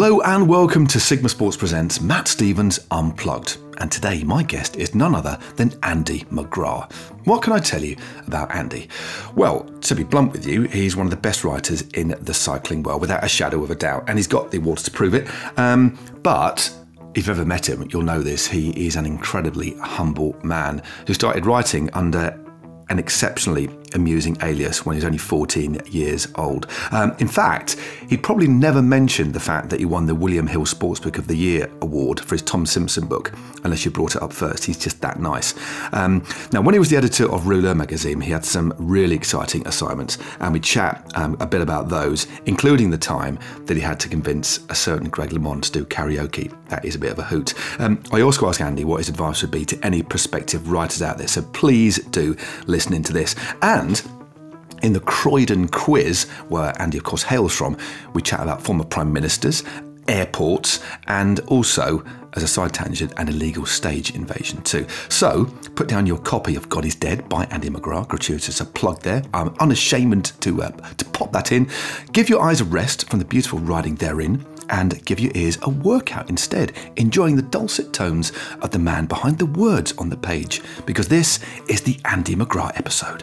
Hello and welcome to Sigma Sports Presents Matt Stevens Unplugged. And today, my guest is none other than Andy McGrath. What can I tell you about Andy? Well, to be blunt with you, he's one of the best writers in the cycling world, without a shadow of a doubt, and he's got the awards to prove it. Um, but if you've ever met him, you'll know this. He is an incredibly humble man who started writing under an exceptionally amusing alias when he was only 14 years old. Um, in fact, he'd probably never mentioned the fact that he won the William Hill Sportsbook of the Year award for his Tom Simpson book, unless you brought it up first. He's just that nice. Um, now, when he was the editor of Rouleur magazine, he had some really exciting assignments, and we chat um, a bit about those, including the time that he had to convince a certain Greg LeMond to do karaoke. That is a bit of a hoot. Um, I also asked Andy what his advice would be to any prospective writers out there, so please do listen into this. And in the Croydon quiz, where Andy, of course, hails from, we chat about former prime ministers, airports, and also, as a side tangent, an illegal stage invasion too. So, put down your copy of God is Dead by Andy McGrath, gratuitous a plug there. I'm unashamed to uh, to pop that in. Give your eyes a rest from the beautiful writing therein. And give your ears a workout instead, enjoying the dulcet tones of the man behind the words on the page, because this is the Andy McGrath episode.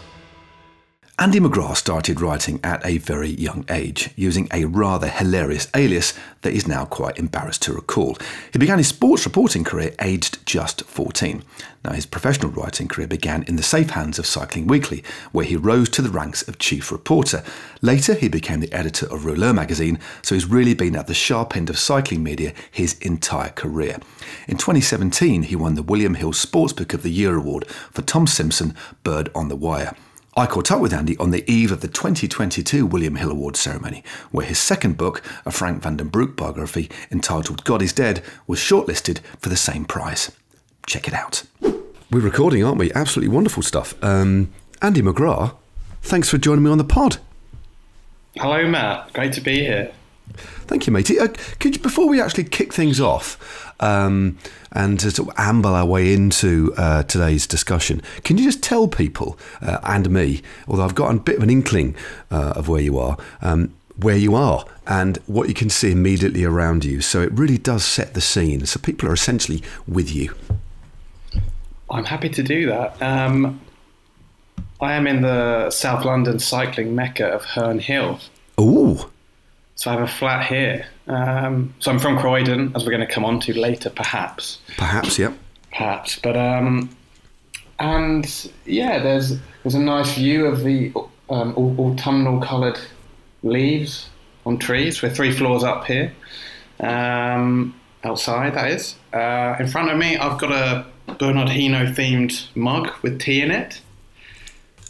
Andy McGrath started writing at a very young age, using a rather hilarious alias that he's now quite embarrassed to recall. He began his sports reporting career aged just 14. Now, his professional writing career began in the safe hands of Cycling Weekly, where he rose to the ranks of chief reporter. Later, he became the editor of Rouleur magazine, so he's really been at the sharp end of cycling media his entire career. In 2017, he won the William Hill Sportsbook of the Year award for Tom Simpson, Bird on the Wire. I caught up with Andy on the eve of the 2022 William Hill Award ceremony, where his second book, a Frank Vandenbroucke biography entitled God is Dead, was shortlisted for the same prize. Check it out. We're recording, aren't we? Absolutely wonderful stuff. Um, Andy McGrath, thanks for joining me on the pod. Hello, Matt. Great to be here. Thank you, matey. Uh, could you, before we actually kick things off um, and to sort of amble our way into uh, today's discussion, can you just tell people uh, and me, although I've got a bit of an inkling uh, of where you are, um, where you are and what you can see immediately around you? So it really does set the scene. So people are essentially with you. I'm happy to do that. Um, I am in the South London cycling mecca of Herne Hill. Ooh, So I have a flat here. Um, so I'm from Croydon, as we're going to come on to later, perhaps. perhaps, yep. Perhaps. But, um, and yeah, there's, there's a nice view of the um, autumnal coloured leaves on trees. We're three floors up here. Um, outside, that is. Uh, in front of me, I've got a Bernard Hinault themed mug with tea in it.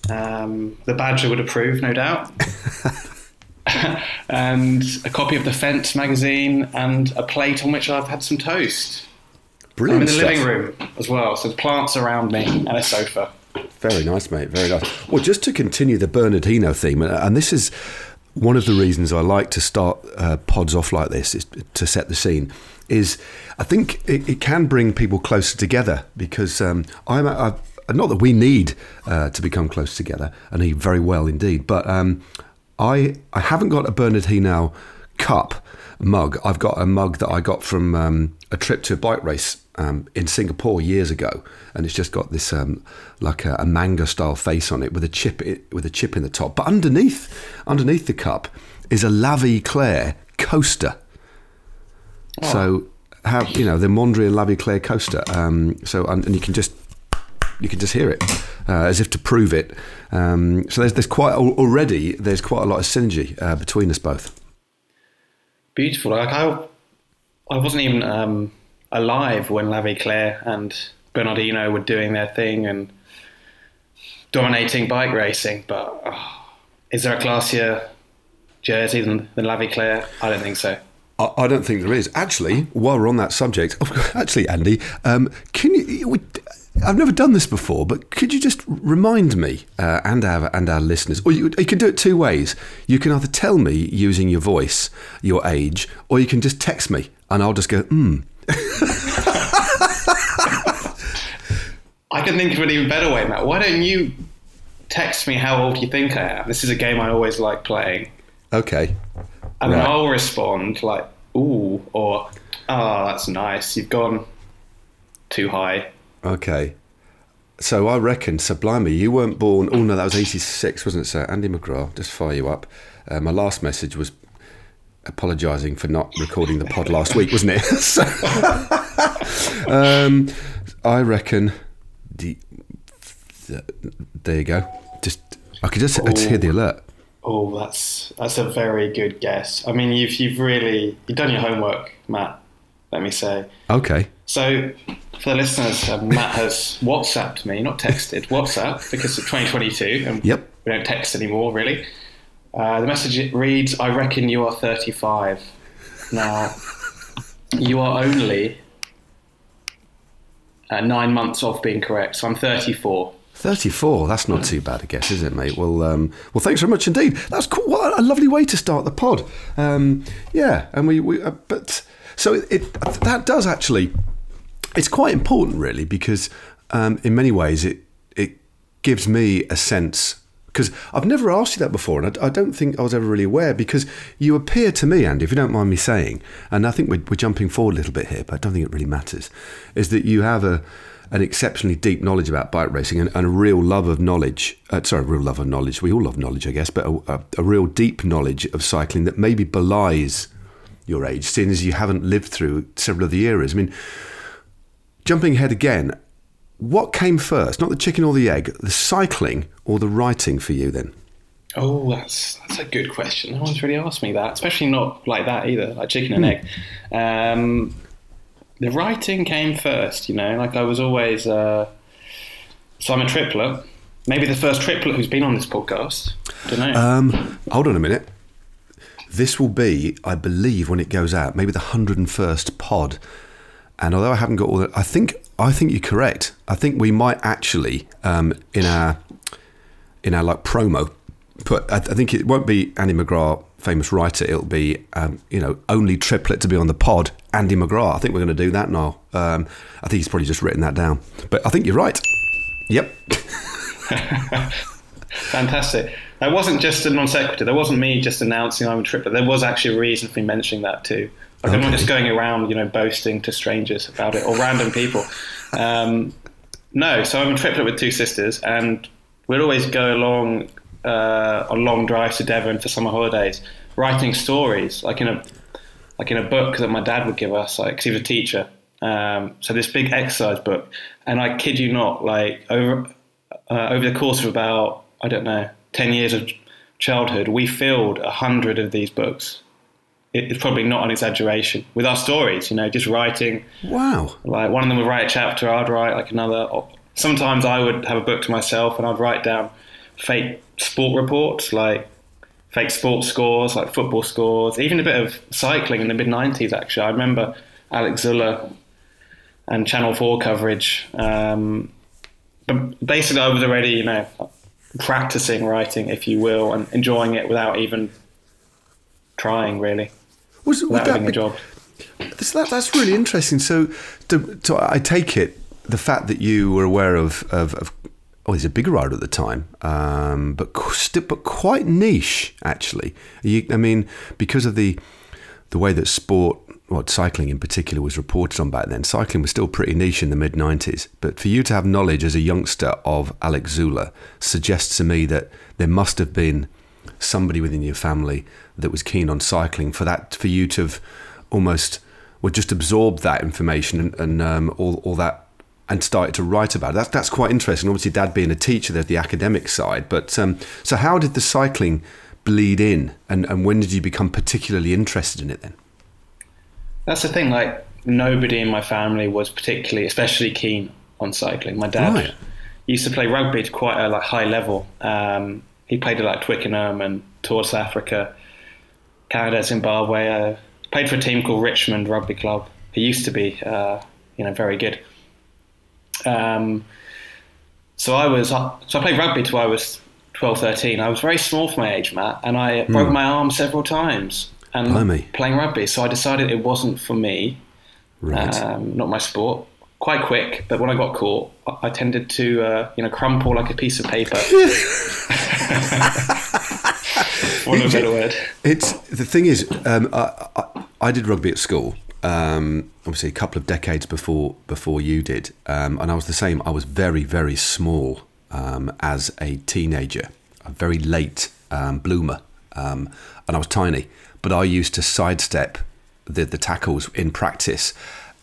Um, the badger would approve, no doubt. and a copy of the Fence magazine and a plate on which I've had some toast. I'm in the stuff. living room as well, so plants around me and a sofa. Very nice, mate. Very nice. Well, just to continue the Bernard Hinault theme, and- and this is one of the reasons I like to start uh, pods off like this, is to set the scene. Is I think it, it can bring people closer together because um, I'm. not that we need uh, to become close together, and he very well indeed. But um, I I haven't got a Bernard Hinault cup mug. I've got a mug that I got from um, a trip to a bike race um, in Singapore years ago, and it's just got this um, like a, a manga style face on it with a chip with a chip in the top. But underneath underneath the cup is a La Vie Claire coaster. So have you know the Mondrian La Vie Claire coaster? Um, so and, and you can just you can just hear it uh, as if to prove it. Um, so there's there's quite already there's quite a lot of synergy uh, between us both. Beautiful. Like I, I wasn't even um, alive when La Vie Claire and Bernard Hinault were doing their thing and dominating bike racing. But oh, is there a classier jersey than, than La Vie Claire? I don't think so. I, I don't think there is. Actually, while we're on that subject, actually, Andy, um, can you? I've never done this before, but could you just remind me uh, and our and our listeners, or you, you can do it two ways. You can either tell me using your voice your age, or you can just text me, and I'll just go, hmm. I can think of an even better way, Matt. Why don't you text me how old you think I am? This is a game I always like playing. Okay. And then Right. I'll respond like, ooh, or, oh, that's nice. You've gone too high. Okay. So I reckon, Sublime, you weren't born. Oh no, that was '86, wasn't it? So Andy McGrath, just fire you up. Uh, my last message was apologising for not recording the pod last week, wasn't it? so, um, I reckon. The, the, there you go. Just I could just, just hear the alert. Oh, that's that's a very good guess. I mean, you've you've really you've done your homework, Matt. Let me say. Okay. So, for the listeners, uh, Matt has WhatsApped me, not texted, WhatsApp, because it's 2022 and Yep. we don't text anymore, really. Uh, the message reads, I reckon you are 35. Now, you are only uh, nine months off being correct, so I'm 34. 34. That's not too bad a guess, is it, mate? Well, um, well, thanks very much indeed. That's cool. What a lovely way to start the pod. Um, yeah, and we, we uh, but so it, it that does actually. It's quite important, really, because um, in many ways it it gives me a sense. Because I've never asked you that before, and I, I don't think I was ever really aware. Because you appear to me, Andy, if you don't mind me saying, and I think we're, we're jumping forward a little bit here, but I don't think it really matters, is that you have a an exceptionally deep knowledge about bike racing and, and a real love of knowledge. Uh, sorry, a real love of knowledge. We all love knowledge, I guess, but a, a, a real deep knowledge of cycling that maybe belies your age, seeing as you haven't lived through several of the eras. I mean, jumping ahead again, what came first? Not the chicken or the egg, the cycling or the writing for you then? Oh, that's that's a good question. No one's really asked me that, especially not like that either, like chicken and egg. Um, the writing came first, you know. Like I was always, uh, so I'm a triplet. Maybe the first triplet who's been on this podcast. don't know. Um, hold on a minute. This will be, I believe, when it goes out, maybe the hundred and first pod. And although I haven't got all that, I think I think you're correct. I think we might actually um, in our in our like promo put. I, I think it won't be Andy McGrath, famous writer. It'll be um, you know only triplet to be on the pod. Andy McGrath. I think we're going to do that now. Um, I think he's probably just written that down. But I think you're right. Yep. Fantastic. That wasn't just a non sequitur. That wasn't me just announcing I'm a triplet. There was actually a reason for me mentioning that too. Like I'm not just going around, you know, boasting to strangers about it or random people. Um, no, so I'm a triplet with two sisters, and we'd always go along uh, on long drives to Devon for summer holidays, writing stories, like in a like in a book that my dad would give us, like 'cause he was a teacher. Um, so this big exercise book, and I kid you not, like over uh, over the course of about I don't know ten years of childhood, we filled a hundred of these books. It- It's probably not an exaggeration with our stories, you know, just writing. Wow. Like one of them would write a chapter, I'd write like another. Sometimes I would have a book to myself and I'd write down fake sport reports, like fake sports scores, like football scores, even a bit of cycling in the mid '90s. Actually, I remember Alex Zülle and Channel Four coverage. Um, but basically, I was already, you know, practicing writing, if you will, and enjoying it without even trying, really, Was, would that be- job. That, that's really interesting. So, to, to, I take it the fact that you were aware of, of, of oh, he's a big rider at the time, um, but but quite niche actually. You, I mean, because of the the way that sport, well, cycling in particular, was reported on back then. Cycling was still pretty niche in the mid '90s. But for you to have knowledge as a youngster of Alex Zülle suggests to me that there must have been somebody within your family that was keen on cycling for that for you to have almost well just absorbed that information and, and um, all, all that and started to write about it. That's, that's quite interesting. Obviously, Dad being a teacher, there's the academic side. But um, so, how did the cycling bleed in, and, and when did you become particularly interested in it then? That's the thing. Like nobody in my family was particularly, especially keen on cycling. My dad Right. used to play rugby to quite a like high level. Um, he played at like Twickenham and towards Africa, Canada, Zimbabwe, uh, played for a team called Richmond Rugby Club, who used to be, uh, you know, very good. Um, so I was, so I played rugby till I was 12, 13. I was very small for my age, Matt, and I broke my arm several times. And Blimey. playing rugby, so I decided it wasn't for me, Right. um, not my sport. Quite quick, but when I got caught, I- I tended to, uh, you know, crumple like a piece of paper. Better word. It's the thing is, um, I, I, I did rugby at school. Um, obviously, a couple of decades before before you did, um, and I was the same. I was very very small um, as a teenager, a very late um, bloomer, um, and I was tiny. But I used to sidestep the the tackles in practice.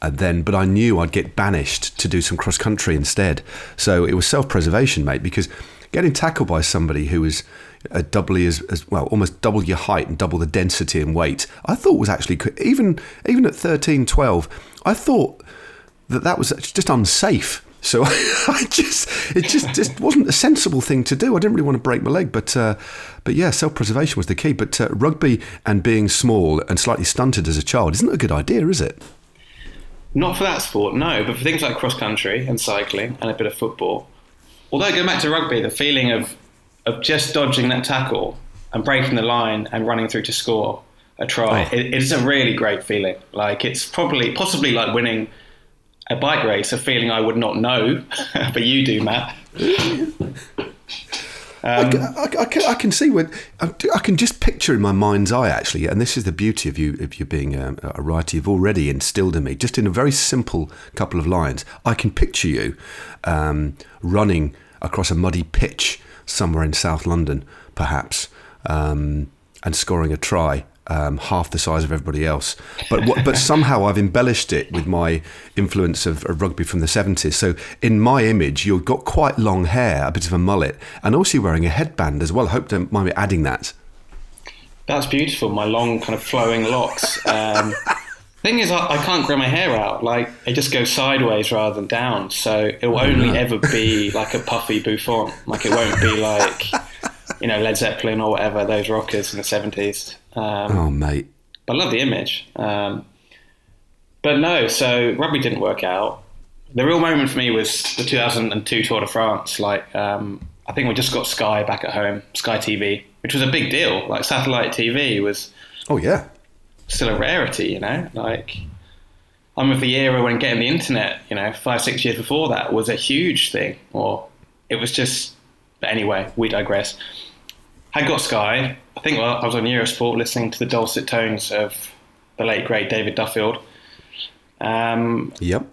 And then, but I knew I'd get banished to do some cross country instead. So it was self preservation, mate, because getting tackled by somebody who was uh, doubly as, as well, almost double your height and double the density and weight, I thought was actually even even at 13, 12, I thought that that was just unsafe. So I just it just just wasn't a sensible thing to do. I didn't really want to break my leg, but uh, but yeah, self preservation was the key. But uh, rugby and being small and slightly stunted as a child isn't a good idea, is it? Not for that sport, no, but for things like cross country and cycling and a bit of football. Although going back to rugby, the feeling of of just dodging that tackle and breaking the line and running through to score a try, Oh. it, it's a really great feeling. Like it's probably possibly like winning a bike race, a feeling I would not know, but you do, Matt. I, I, I can, I can see when I, I can just picture in my mind's eye actually, and this is the beauty of you of you being a, a writer. You've already instilled in me, just in a very simple couple of lines. I can picture you um, running across a muddy pitch somewhere in South London, perhaps, um, and scoring a try. Um, half the size of everybody else, but what, but somehow I've embellished it with my influence of, of rugby from the seventies. So in my image, you've got quite long hair, a bit of a mullet, and also wearing a headband as well. I hope don't mind me adding that. That's beautiful. My long, kind of flowing locks. Um, thing is, I, I can't grow my hair out. Like it just goes sideways rather than down. So it will only ever be like a puffy bouffant. Like it won't be like you know Led Zeppelin or whatever those rockers in the seventies. Um, Oh, mate. but I love the image. Um, but no, so rugby didn't work out. The real moment for me was the 2002 Tour de France. Like, um, I think we just got Sky back at home, Sky TV, which was a big deal. Like, satellite TV was Oh yeah. Still a rarity, you know? Like, I'm of the era when getting the internet, you know, five, six years before that was a huge thing. Or it was just, but anyway, we digress. I got Sky. I think well, I was on Eurosport listening to the dulcet tones of the late, great David Duffield. Um, Yep.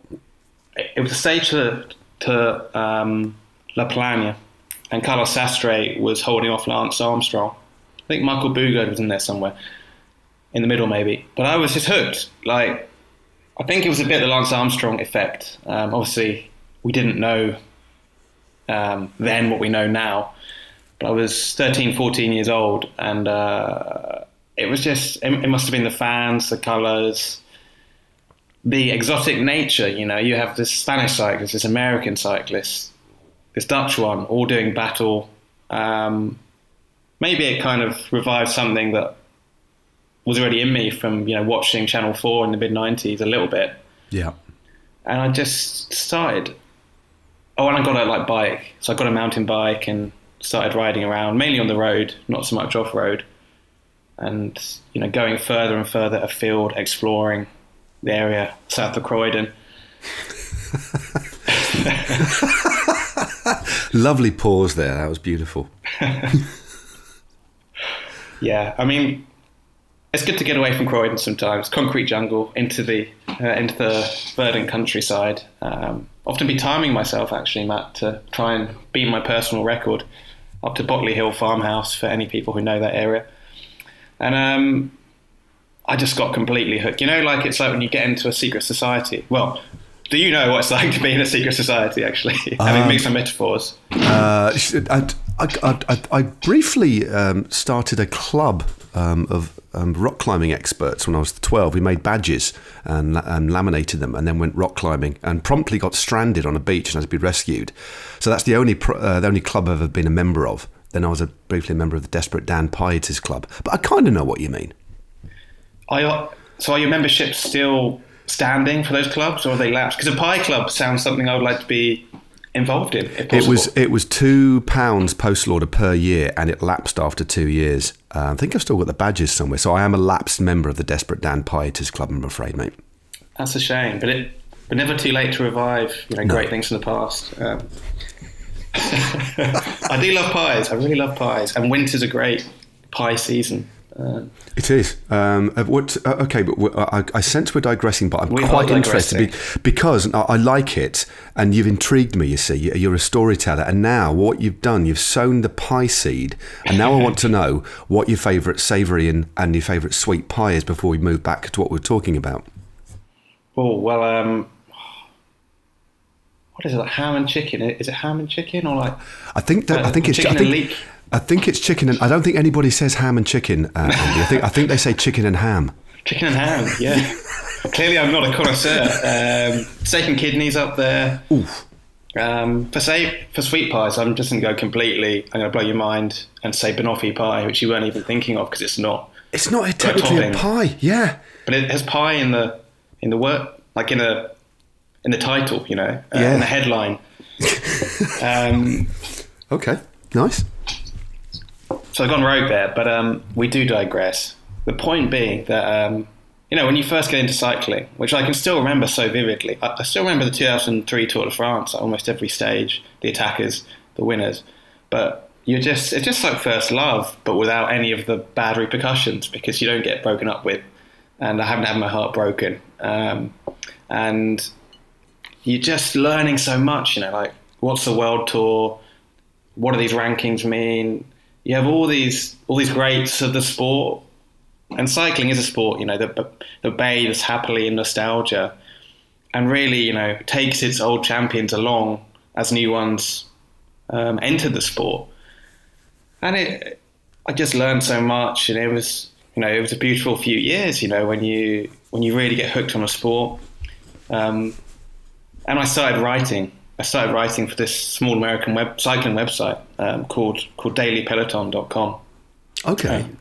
it it was a stage to, to um, La Plagne, and Carlos Sastre was holding off Lance Armstrong. I think Michael Boogerd was in there somewhere, in the middle maybe. But I was just hooked. Like, I think it was a bit the Lance Armstrong effect. Um, obviously, we didn't know um, then what we know now. But I was 13, 14 years old, and uh, it was just, it, it must have been the fans, the colours, the exotic nature. You know, you have this Spanish cyclist, this American cyclist, this Dutch one, all doing battle. Um, maybe it kind of revived something that was already in me from you know watching Channel Four in the mid '90s a little bit, Yeah. and I just started. Oh, and I got a like bike, so I got a mountain bike and started riding around, mainly on the road, not so much off road, and you know going further and further afield, exploring the area south of Croydon. Lovely pause there. That was beautiful. Yeah, I mean, it's good to get away from Croydon sometimes. Concrete jungle into the uh, into the verdant countryside. Um, often be timing myself actually, Matt, to try and beat my personal record up to Botley Hill Farmhouse for any people who know that area. And um, I just got completely hooked. You know, like it's like when you get into a secret society. Well, do you know what it's like to be in a secret society? Actually, having mixed some metaphors. Uh, I, I, I, I, I briefly um, started a club um, of um, rock climbing experts when I was 12. We made badges and, and laminated them and then went rock climbing and promptly got stranded on a beach and had to be rescued. So that's the only, uh, the only club I've ever been a member of. Then I was a, briefly a member of the Desperate Dan Pie Eaters Club. But I kind of know what you mean. I so are your memberships still standing for those clubs, or are they lapsed? Because a pie club sounds something I would like to be involved in. It was it was two pounds postal order per year, and it lapsed after two years. Uh, I think I've still got the badges somewhere, so I am a lapsed member of the Desperate Dan Pie Eaters Club. I'm afraid, mate. That's a shame, but it but never too late to revive you know great things from the past. Um, I do love pies. I really love pies, and winter's a great pie season. Um, It is. Um, uh, what? Uh, okay, but I, I sense we're digressing, but I'm quite interested be, because I, I like it, and you've intrigued me. You see, You- you're a storyteller, and now what you've done, you've sown the pie seed, and now I want to know what your favourite savoury and, and your favourite sweet pie is before we move back to what we're talking about. oh well, um, what is it? Like ham and chicken? Is it ham and chicken or like? I think that I Uh, think it's chicken I think, leek. I think it's chicken, and I don't think anybody says ham and chicken. Uh, Andy. I think I think they say chicken and ham. Chicken and ham, yeah. Clearly, I'm not a connoisseur. Um, steak and kidneys up there. Oof. Um, for say for sweet pies, I'm just going to go completely. I'm going to blow your mind and say banoffee pie, which you weren't even thinking of because it's not. It's not a, technically a pie. Yeah. But it has pie in the in the work, like in the in the title, you know, uh, Yeah. in the headline. um, Okay. Nice. So I've gone rogue there, but um, we do digress. The point being that um, you know when you first get into cycling, which I can still remember so vividly. I, I still remember the 2003 Tour de France, at almost every stage, the attackers, the winners. But you're just it's just like first love, but without any of the bad repercussions because you don't get broken up with, and I haven't had my heart broken. Um, and you're just learning so much, you know, like what's the world tour? What do these rankings mean? You have all these all these greats of the sport, and cycling is a sport, you know, that that bathes happily in nostalgia, and really, you know, takes its old champions along as new ones um, enter the sport. And it, I just learned so much, and it was, you know, it was a beautiful few years, you know, when you when you really get hooked on a sport. Um, and I started writing. I started writing for this small American web cycling website um, called called DailyPeloton.com, Okay. um,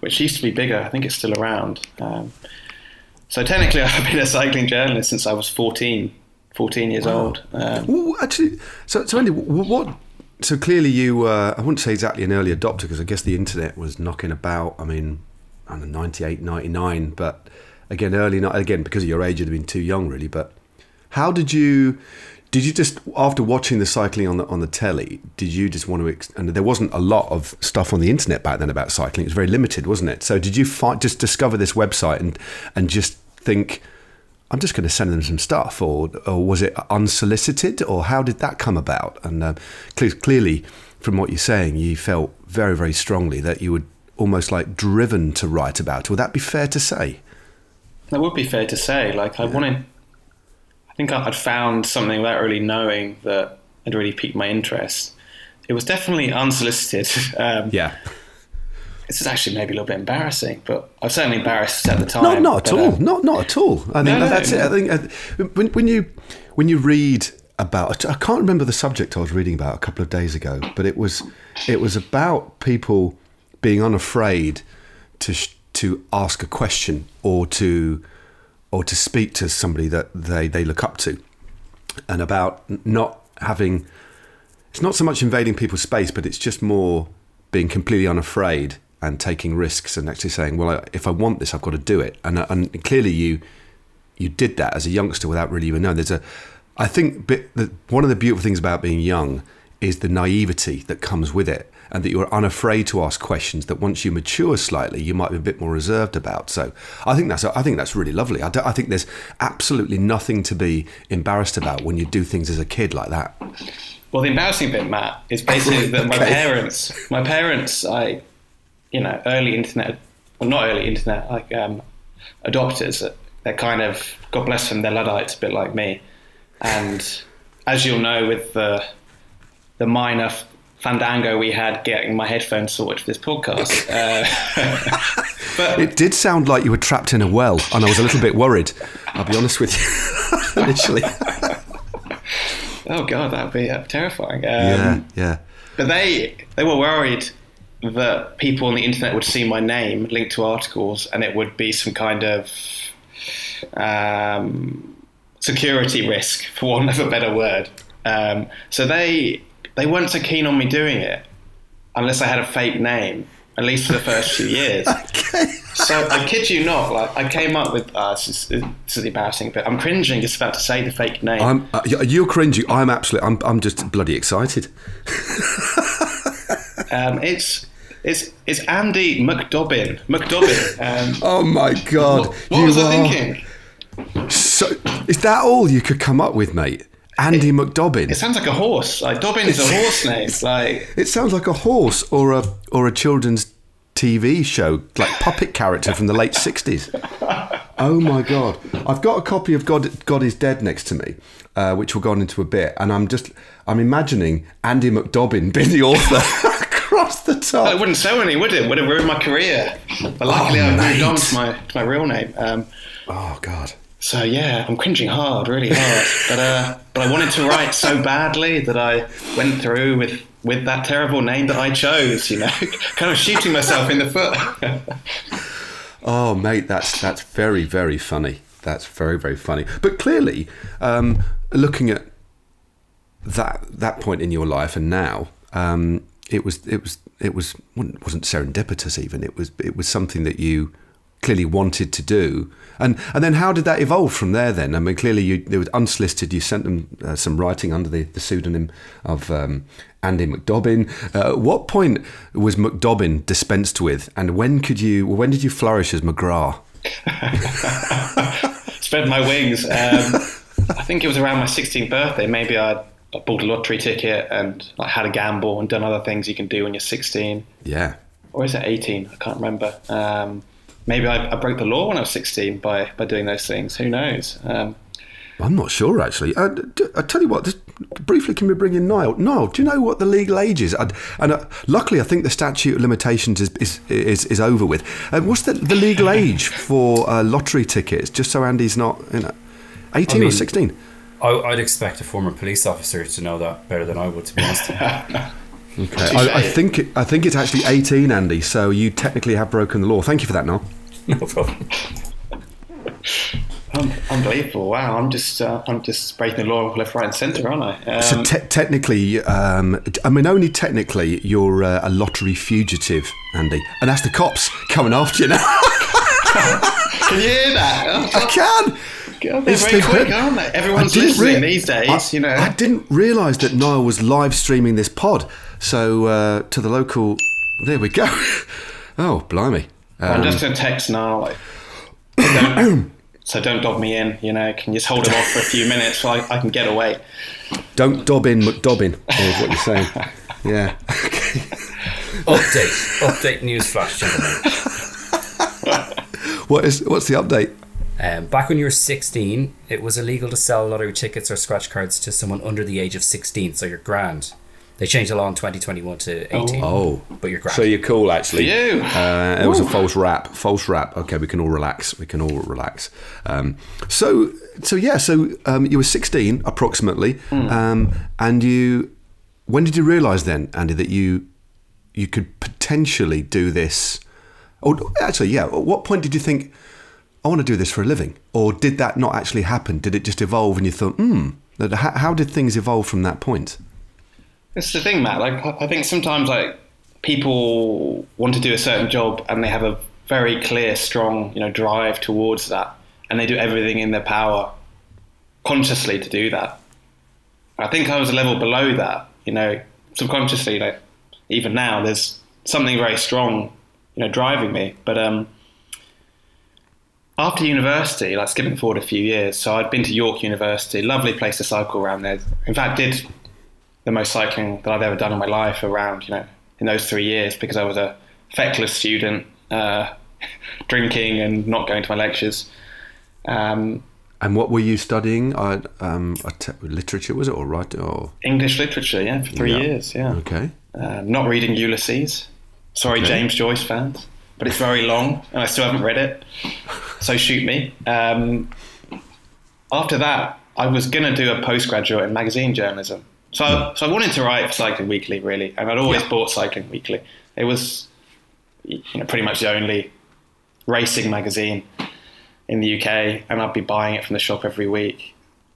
which used to be bigger. I think it's still around. Um, so technically, I've been a cycling journalist since I was 14, 14 years old. Um, Well, actually, so, so Andy, wh- what? So clearly, you, uh, I wouldn't say exactly an early adopter because I guess the internet was knocking about. I mean, I don't know, 98, 99, but again, early, not again because of your age, you'd have been too young, really. But how did you? Did you just after watching the cycling on the on the telly? Did you just want to? Ex- and there wasn't a lot of stuff on the internet back then about cycling. It was very limited, wasn't it? So did you just discover this website and and just think? I'm just going to send them some stuff, or or was it unsolicited, or how did that come about? And uh, cle- clearly, from what you're saying, you felt very, very strongly that you were almost like driven to write about. it. Would that be fair to say? That would be fair to say. Like I wanted, I think I'd found something without really knowing that had really piqued my interest. It was definitely unsolicited. Um, Yeah. This is actually maybe a little bit embarrassing, but I was certainly embarrassed at the time. No, not at but, all. uh, Not not at all. I think No, no, that's it. I think uh, when, when you when you read about, I can't remember the subject I was reading about a couple of days ago, but it was it was about people being unafraid to sh- to ask a question or to or to speak to somebody that they they look up to, and about not having. It's not so much invading people's space, but it's just more being completely unafraid and taking risks and actually saying, "Well, if I want this, I've got to do it." And uh, and clearly, you you did that as a youngster without really even knowing. There's a, I think, bit, the, one of the beautiful things about being young is the naivety that comes with it, and that you're unafraid to ask questions that once you mature slightly, you might be a bit more reserved about. So I think that's I think that's really lovely. I, don't- I think there's absolutely nothing to be embarrassed about when you do things as a kid like that. Well, the embarrassing bit, Matt, is basically that my Okay. parents, my parents, I, you know, early internet, well, not early internet, like um, adopters. They're kind of, God bless them, they're Luddites, a bit like me. And as you'll know, with the the minor fandango we had getting my headphones sorted for this podcast, uh, but It did sound like you were trapped in a well, and I was a little bit worried. I'll be honest with you, initially. oh god, that'd be uh, terrifying. Um, yeah, yeah. But they they were worried that people on the internet would see my name linked to articles, and it would be some kind of um, security risk, for want of a better word. Um, so they they weren't so keen on me doing it unless I had a fake name, at least for the first few years. So I kid you not, like I came up with uh, this, is, this is embarrassing, but I'm cringing just about to say the fake name. I'm, uh, you're cringing. I'm absolutely. I'm, I'm just bloody excited. Um, it's it's it's Andy McDobbin. McDobbin. Um, Oh my god! what what was I are- thinking? So, is that all you could come up with, mate? Andy McDobbin. It sounds like a horse. Like Dobbin is a horse name. Like It sounds like a horse or a or a children's TV show, like puppet character from the late sixties. Oh my god! I've got a copy of God God is Dead next to me, uh, which we'll go on into a bit, and I'm just I'm imagining Andy McDobbin being the author across the top. it wouldn't sell any, would it? Would have ruined my career. But luckily, Oh, I've moved on to my to my real name. Um, Oh god! So yeah, I'm cringing hard, really hard. but uh, but I wanted to write so badly that I went through with with that terrible name that I chose. You know, kind of shooting myself in the foot. Oh, mate, that's that's very very funny. That's very very funny. But clearly, um, looking at that that point in your life and now, um, it was it was it was wasn't serendipitous even. It was it was something that you clearly wanted to do. And and then how did that evolve from there? Then I mean, clearly you it was unsolicited. You sent them uh, some writing under the, the pseudonym of um, Andy McDobbin. Uh, at what point was McDobbin dispensed with, and when could you? When did you flourish as McGrath? spread my wings. Um, I think it was around my 16th birthday. Maybe I I bought a lottery ticket and like, had a gamble and done other things you can do when you're 16. Yeah. Or is it 18? I can't remember. Um, maybe I, I broke the law when I was 16 by, by doing those things. Who knows? Um, I'm not sure actually. Uh, d- I tell you what, just briefly, can we bring in Niall? Niall, do you know what the legal age is? i and uh, luckily, I think the statute of limitations is is, is, is over with. Uh, what's the, the legal age for uh, lottery tickets? Just so Andy's not, you know, 18 or mean- 16? I, I'd expect a former police officer to know that better than I would, to be honest. Okay. I, I think it, I think it's actually 18, Andy. So you technically have broken the law. Thank you for that, Niall. no problem. un- unbelievable! Wow, I'm just uh, I'm just breaking the law left, right, and centre, aren't I? Um, So te- technically, um, I mean, only technically, you're uh, a lottery fugitive, Andy, and that's the cops coming after you now. can you hear that? I can. God, they're It's very the- quick, aren't they? Everyone's I didn't listening rea- these days. I, you know, I didn't realise that Niall was live streaming this pod. So uh, to the local, there we go. oh, blimey! I'm Um, just going to text now. Like, don't, so don't dob me in. You know, can you just hold him off for a few minutes so I, I can get away? don't dob in McDobbin, is what you're saying. Yeah. Okay. Update. Update news flash, gentlemen. What is what's the update? Um, back when you were 16, it was illegal to sell lottery tickets or scratch cards to someone under the age of 16, so you're grand. They changed the law in 2021 to 18. Oh. But you're grand. So you're cool, actually. Phew. Uh, it was a false rap. False rap. Okay, we can all relax. We can all relax. Um, so, so yeah. So um, you were 16 approximately, um, and you. When did you realise then, Andy, that you you could potentially do this? Or actually, yeah. At what point did you think I want to do this for a living, or did that not actually happen? Did it just evolve, and you thought, hmm? How, how did things evolve from that point? It's the thing, Matt. Like, I think sometimes like people want to do a certain job and they have a very clear, strong, you know, drive towards that, and they do everything in their power consciously to do that. I think I was a level below that, you know, subconsciously. Like, even now, there's something very strong, you know, driving me. But um, after university, like skipping forward a few years, so I'd been to York University, lovely place to cycle around there. In fact, did the most cycling that I've ever done in my life around, you know, in those three years because I was a feckless student, uh, drinking and not going to my lectures. Um, And what were you studying? Um, te- literature was it, or right? Or English literature, yeah, for three Yeah. years, yeah. okay. Uh, not reading Ulysses. Sorry, Okay. James Joyce fans, but it's very long and I still haven't read it. So shoot me. Um, after that, I was going to do a postgraduate in magazine journalism. So, so I wanted to write for Cycling Weekly, really, and I'd always bought Cycling Weekly. It was you know pretty much the only racing magazine in the UK, and I'd be buying it from the shop every week.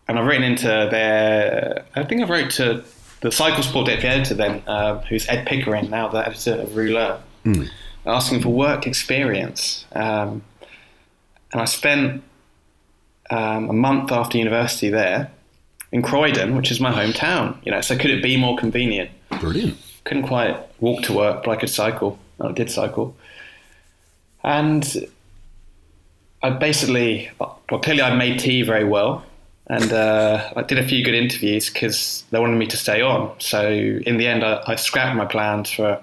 And I've written into their, I think I wrote to the Cycle Sport deputy editor then, uh, who's Ed Pickering, now the editor of Rouleur, asking for work experience. Um, and I spent um, a month after university there in Croydon, which is my hometown. You know, so could it be more convenient? Brilliant. couldn't quite walk to work, but I could cycle. I did cycle. And I basically, well, clearly I made tea very well. And uh, I did a few good interviews because they wanted me to stay on. So in the end, I, I scrapped my plans for.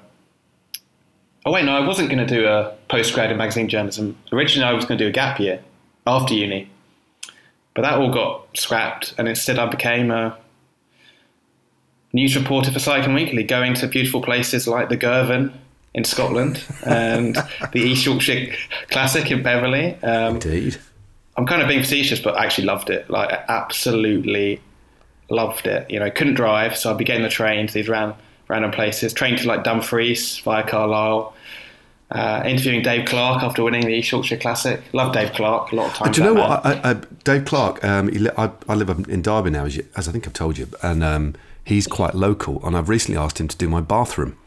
Oh, wait, no, I wasn't going to do a postgrad in magazine journalism. Originally, I was going to do a gap year after uni. But that all got scrapped, and instead, I became a news reporter for Cycling Weekly, going to beautiful places like the Girvan in Scotland and the East Yorkshire Classic in Beverley. Um, Indeed. I'm kind of being facetious, but I actually loved it. Like, I absolutely loved it. You know, couldn't drive, so I'd be getting the train to these random, random places. Trained to like Dumfries via Carlisle. Uh, interviewing Dave Clark after winning the East Yorkshire Classic. Love Dave Clark. A lot of time. Do you know what? I, I, Dave Clark, um, he li- I, I live in Derby now, as, you, as I think I've told you, and um, he's quite local. And I've recently asked him to do my bathroom.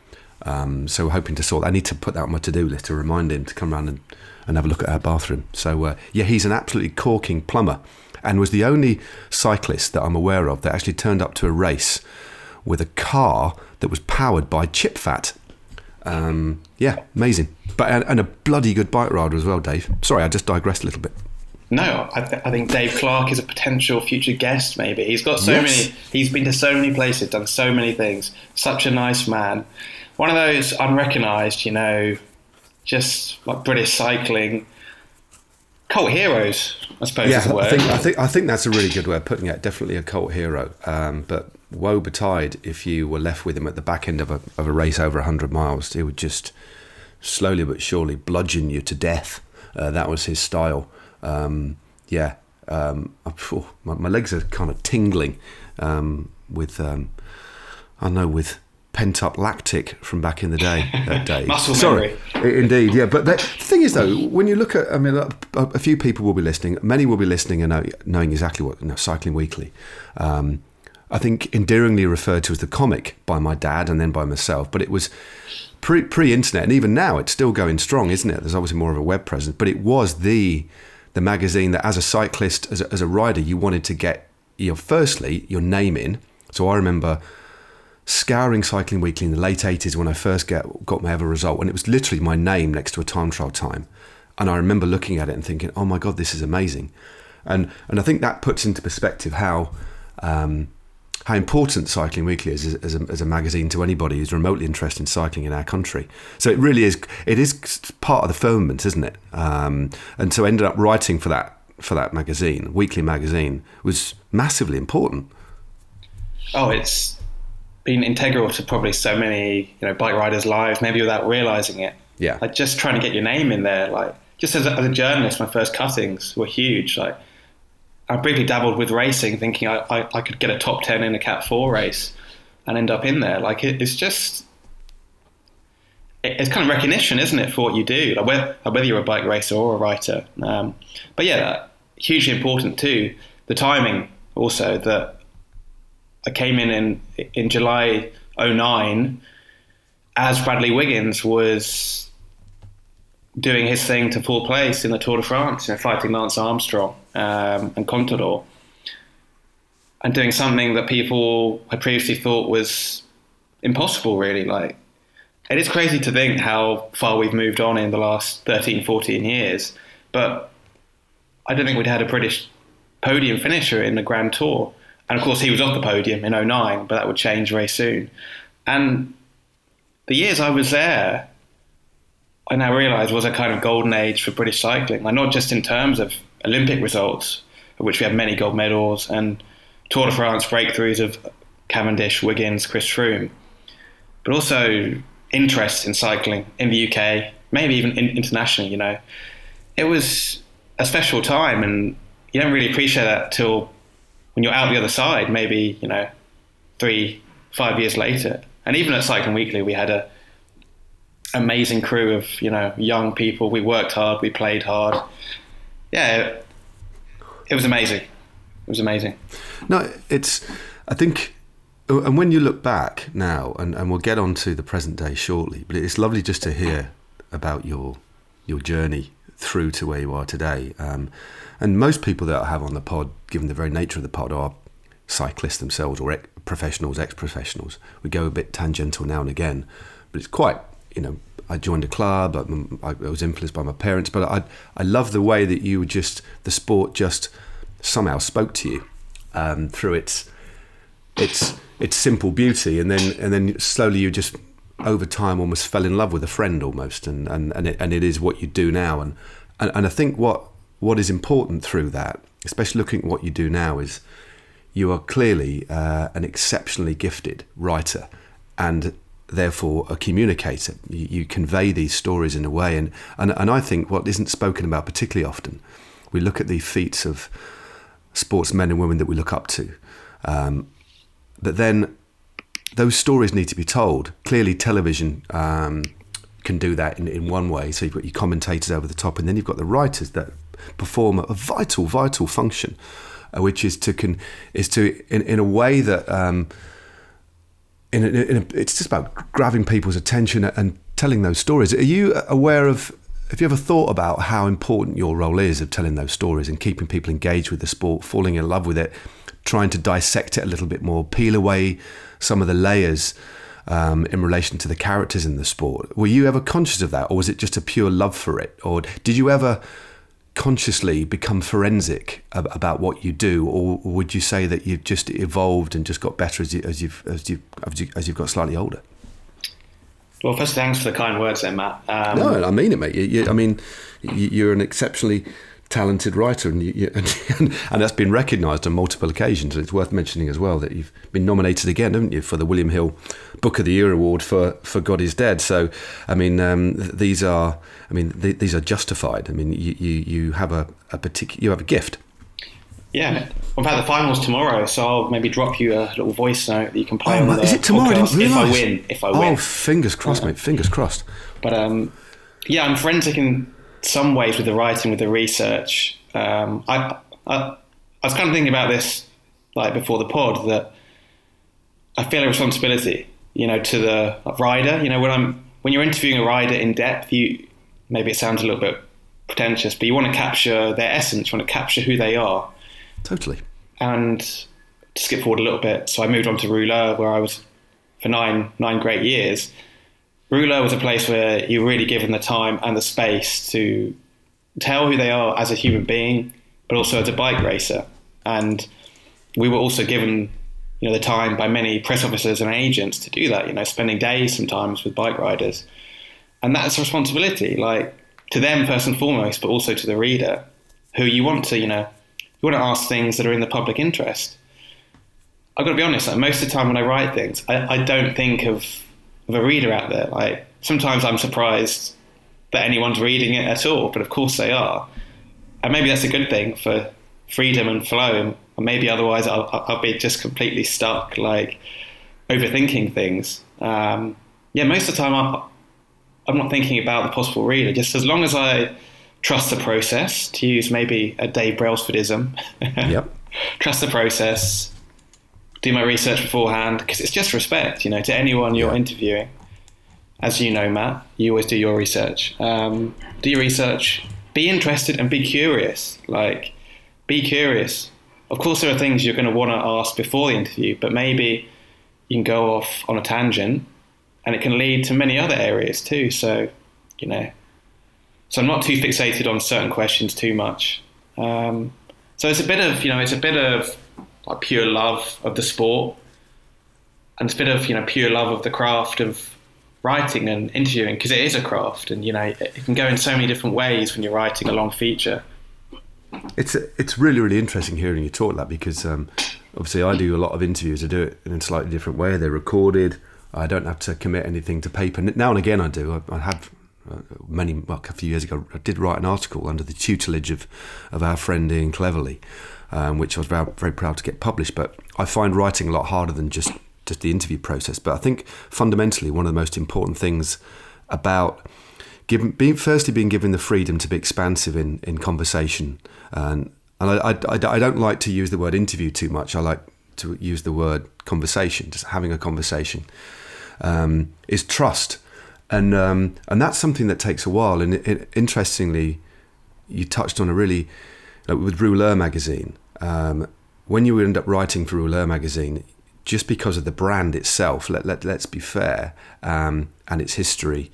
Um, so we're hoping to sort. I need to put that on my to-do list to remind him to come around and, and have a look at our bathroom. So uh, yeah, he's an absolutely corking plumber, and was the only cyclist that I'm aware of that actually turned up to a race with a car that was powered by chip fat. Um, yeah, amazing. But and, a bloody good bike rider as well, Dave. Sorry, I just digressed a little bit. No, I, th- I think Dave Clark is a potential future guest. Maybe he's got so Yes. many. He's been to so many places, done so many things. Such a nice man. One of those unrecognised, you know, just like British cycling cult heroes. I suppose is the Yeah, word. I think, I think I think that's a really good way of putting it. Definitely a cult hero. Um, but woe betide if you were left with him at the back end of a of a race over hundred miles. He would just slowly but surely bludgeon you to death. Uh, that was his style. Um, yeah, um, phew, my, my legs are kind of tingling um, with um, I know with pent up lactic from back in the day. That day, Muscle Sorry, I- indeed, yeah. But the thing is, though, when you look at, I mean, a, a few people will be listening. Many will be listening and know, knowing exactly what you know, Cycling Weekly. Um, I think endearingly referred to as the comic by my dad and then by myself, but it was pre pre internet, and even now it's still going strong, isn't it? There's obviously more of a web presence, but it was the the magazine that, as a cyclist, as a, as a rider, you wanted to get your firstly your name in. So I remember scouring Cycling Weekly in the late 80s when I first get, got my ever result, and it was literally my name next to a time trial time. And I remember looking at it and thinking, oh my God, this is amazing. And, and I think that puts into perspective how, um, how important Cycling Weekly is as, as, a, as a magazine to anybody who's remotely interested in cycling in our country. So it really is, it is part of the firmament, isn't it? Um, and so I ended up writing for that, for that magazine, weekly magazine, was massively important. oh, it's been integral to probably so many you know bike riders' lives, maybe without realizing it. Yeah. like just trying to get your name in there. Like just as a, as a journalist, my first cuttings were huge. Like I briefly dabbled with racing, thinking I, I, I could get a top ten in a Cat Four race and end up in there. Like it, it's just. it- It's kind of recognition, isn't it, for what you do, like whether, whether you're a bike racer or a writer. Um, but yeah, hugely important too. The timing also that I came in in, in July 09 as Bradley Wiggins was doing his thing to full place in the Tour de France, you know, fighting Lance Armstrong um, and Contador, and doing something that people had previously thought was impossible, really. Like, it is crazy to think how far we've moved on in the last 13, 14 years, but I don't think we'd had a British podium finisher in the Grand Tour. And of course, he was off the podium in 09, but that would change very soon. And the years I was there, I now realise was a kind of golden age for British cycling. Like not just in terms of Olympic results, of which we had many gold medals, and Tour de France breakthroughs of Cavendish, Wiggins, Chris Froome, but also interest in cycling in the UK, maybe even in, internationally. You know, it was a special time, and you don't really appreciate that till when you're out the other side. Maybe you know, three, five years later. And even at Cycling Weekly, we had a amazing crew of you know young people. We worked hard, we played hard. Yeah, it was amazing. It was amazing. No, it's. I think, and when you look back now, and, and we'll get on to the present day shortly, but it's lovely just to hear about your your journey through to where you are today. Um, and most people that I have on the pod, given the very nature of the pod, are cyclists themselves or ex- professionals, ex-professionals. We go a bit tangential now and again, but it's quite, you know, I joined a club. I, I was influenced by my parents, but I I love the way that you were just the sport just somehow spoke to you um, through its its its simple beauty, and then and then slowly you just over time almost fell in love with a friend almost, and and and it, and it is what you do now, and, and and I think what what is important through that, especially looking at what you do now, is you are clearly uh, an exceptionally gifted writer, and therefore a communicator. You, you convey these stories in a way, and, and and I think what isn't spoken about particularly often, we look at the feats of sportsmen and women that we look up to. Um, but then those stories need to be told. Clearly, television um, can do that in, in one way. So you've got your commentators over the top, and then you've got the writers that perform a vital, vital function, uh, which is to can is to in, in a way that um, in, a, in a, it's just about grabbing people's attention and telling those stories. Are you aware of? Have you ever thought about how important your role is of telling those stories and keeping people engaged with the sport, falling in love with it, trying to dissect it a little bit more, peel away some of the layers um, in relation to the characters in the sport? Were you ever conscious of that, or was it just a pure love for it, or did you ever consciously become forensic ab- about what you do, or would you say that you've just evolved and just got better as, you, as you've as you as you as you've got slightly older? Well, first, thanks for the kind words, there, Matt. Um, No, I mean it, mate. You, you, I mean, you, you're an exceptionally talented writer, and, you, and, and that's been recognised on multiple occasions. And it's worth mentioning as well that you've been nominated again, haven't you, for the William Hill Book of the Year award for, for God Is Dead. So, I mean, um, these are, I mean, th- these are justified. I mean, you, you, you have a, a particular, you have a gift. Yeah. In fact, the final's tomorrow, so I'll maybe drop you a little voice note that you can play Oh, on man, the is it tomorrow? I didn't podcast if I win. If I win. Oh, fingers crossed, mate. Fingers crossed. But um, yeah, I'm forensic in some ways with the writing, with the research. Um, I, I I was kind of thinking about this like before the pod that I feel a responsibility, you know, to the rider. You know, when I'm when you're interviewing a rider in depth, you maybe it sounds a little bit pretentious, but you want to capture their essence, you want to capture who they are. Totally. And to skip forward a little bit, so I moved on to Rouleur, where I was for nine nine great years. Rouleur was a place where you're really given the time and the space to tell who they are as a human being, but also as a bike racer. And we were also given, you know, the time by many press officers and agents to do that. You know, spending days sometimes with bike riders, and that's a responsibility, like to them first and foremost, but also to the reader, who you want to, you know, you want to ask things that are in the public interest. I've got to be honest. Like most of the time when I write things, I, I don't think of of a reader out there. Like sometimes I'm surprised that anyone's reading it at all, but of course they are, and maybe that's a good thing for freedom and flow. And maybe otherwise I'll, I'll be just completely stuck, like overthinking things. Um, yeah, most of the time I'm, I'm not thinking about the possible reader. Just as long as I trust the process, to use maybe a Dave Brailsfordism. Yep. trust the process, do my research beforehand because it's just respect, you know, to anyone you're Yeah. interviewing. As you know, Matt, you always do your research. Um, do your research, be interested and be curious. Like, be curious. Of course, there are things you're going to want to ask before the interview, but maybe you can go off on a tangent and it can lead to many other areas too. So, you know, so I'm not too fixated on certain questions too much. Um, so it's a bit of you know it's a bit of like pure love of the sport, and it's a bit of you know pure love of the craft of writing and interviewing because it is a craft, and you know it, can go in so many different ways when you're writing a long feature. It's it's really really interesting hearing you talk that because um, obviously I do a lot of interviews. I do it in a slightly different way. They're recorded. I don't have to commit anything to paper. Now and again I do. I, I have uh, many well, a few years ago. I did write an article under the tutelage of of our friend Ian Cleverly, um, which I was very, very proud to get published. But I find writing a lot harder than just just the interview process. But I think fundamentally one of the most important things about given, being firstly being given the freedom to be expansive in, in conversation. And, and I, I, I don't like to use the word interview too much. I like to use the word conversation, just having a conversation, um, is trust. And, um, and that's something that takes a while. And it, it, interestingly, you touched on a really, like with Rouleur magazine, um, when you end up writing for Rouleur magazine, just because of the brand itself, let, let, let's be fair, um, and its history,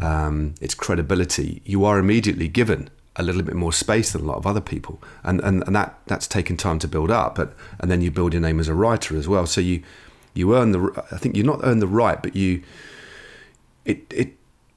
um, its credibility, you are immediately given a little bit more space than a lot of other people. And, and, and that, that's taken time to build up. But, and then you build your name as a writer as well. So you, you earn the, I think you not earn the right, but you, it, it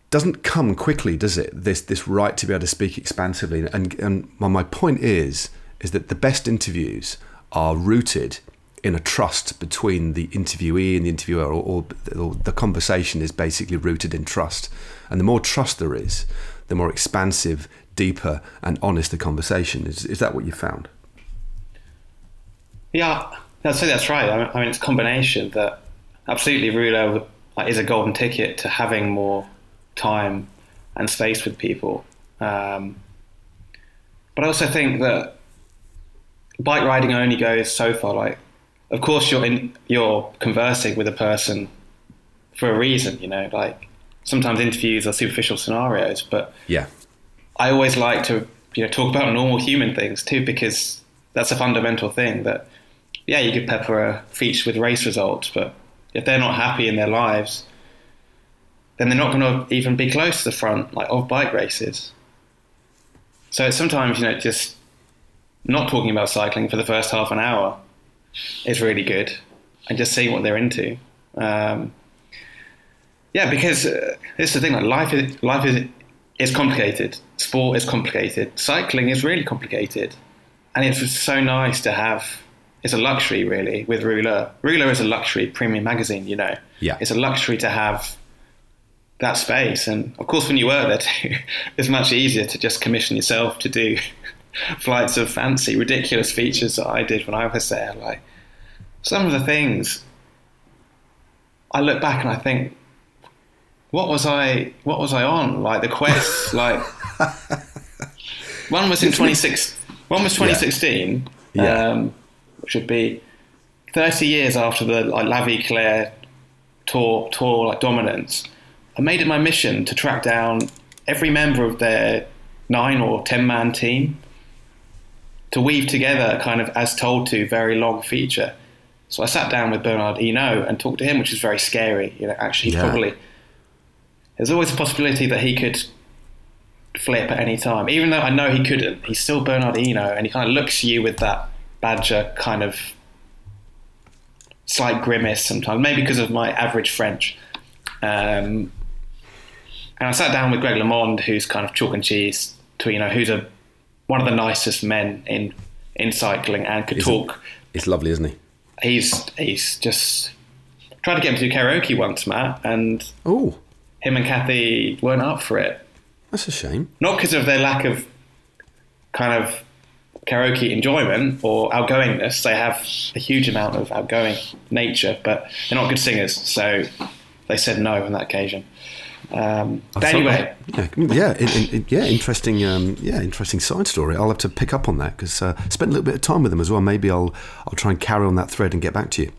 doesn't come quickly, does it? This, this right to be able to speak expansively. And, and my point is, is that the best interviews are rooted in a trust between the interviewee and the interviewer, or, or, or, the conversation is basically rooted in trust. And the more trust there is, the more expansive, deeper, and honest the conversation is. Is that what you found? Yeah, I'd say that's right. I mean, it's a combination that absolutely Rouleur is a golden ticket to having more time and space with people. Um, but I also think that bike riding only goes so far. Like, of course, you're in, you're conversing with a person for a reason. You know, like sometimes interviews are superficial scenarios, but yeah, I always like to you know talk about normal human things too because that's a fundamental thing that yeah you could pepper a feature with race results, but if they're not happy in their lives, then they're not going to even be close to the front like of bike races. So sometimes you know just not talking about cycling for the first half an hour is really good, and just seeing what they're into. Um, yeah, because uh, this is the thing. Like life is life is is complicated. Sport is complicated. Cycling is really complicated, and it's so nice to have. It's a luxury, really, with Rouleur. Rouleur is a luxury premium magazine. You know, Yeah. it's a luxury to have that space. And of course, when you work there too, it's much easier to just commission yourself to do flights of fancy, ridiculous features that I did when I was there. Like some of the things, I look back and I think, what was I? What was I on? Like the quest, like one was in 26. One was 2016, Yeah. Um, which would be 30 years after the like La Vie Claire tour tour like dominance. I made it my mission to track down every member of their nine or ten man team to weave together a kind of as told to very long feature. So I sat down with Bernard Hinault and talked to him, which is very scary. You know, actually, Yeah. probably there's always a possibility that he could flip at any time, even though I know he couldn't. He's still Bernard Hinault, and he kind of looks at you with that badger kind of slight grimace sometimes, maybe because of my average French. Um, and I sat down with Greg LeMond, who's kind of chalk and cheese, to you know, who's a one of the nicest men in in cycling and could talk. It's lovely, isn't he? He's he's just tried to get him to do karaoke once, Matt, and Oh, him and Kathy weren't up for it. that's a shame. Not because of their lack of kind of karaoke enjoyment or outgoingness. They have a huge amount of outgoing nature, but they're not good singers, so they said no on that occasion. Um, but anyway, yeah, yeah, yeah, interesting, um, yeah, interesting side story. I'll have to pick up on that because uh, spent a little bit of time with them as well. Maybe I'll I'll try and carry on that thread and get back to you.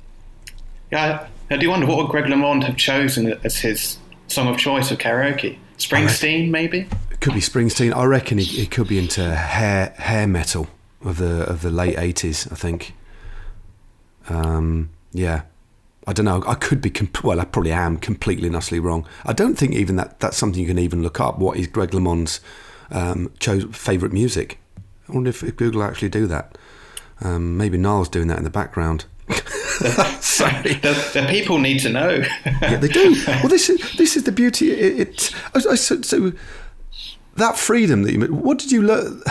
yeah, I do wonder what would Greg LeMond have chosen as his song of choice of karaoke? Springsteen, maybe. It could be Springsteen. I reckon he, he could be into hair hair metal of the of the late eighties. I think. Um, yeah, I don't know. I could be comp- well. I probably am completely and utterly wrong. I don't think even that that's something you can even look up. What is Greg LeMond's um, chose favorite music? I wonder if, if Google actually do that. Um, maybe Niall's doing that in the background. Sorry. The, the people need to know. Yeah, they do. Well, this is this is the beauty. It, it I, I, so, so that freedom that you. What did you learn?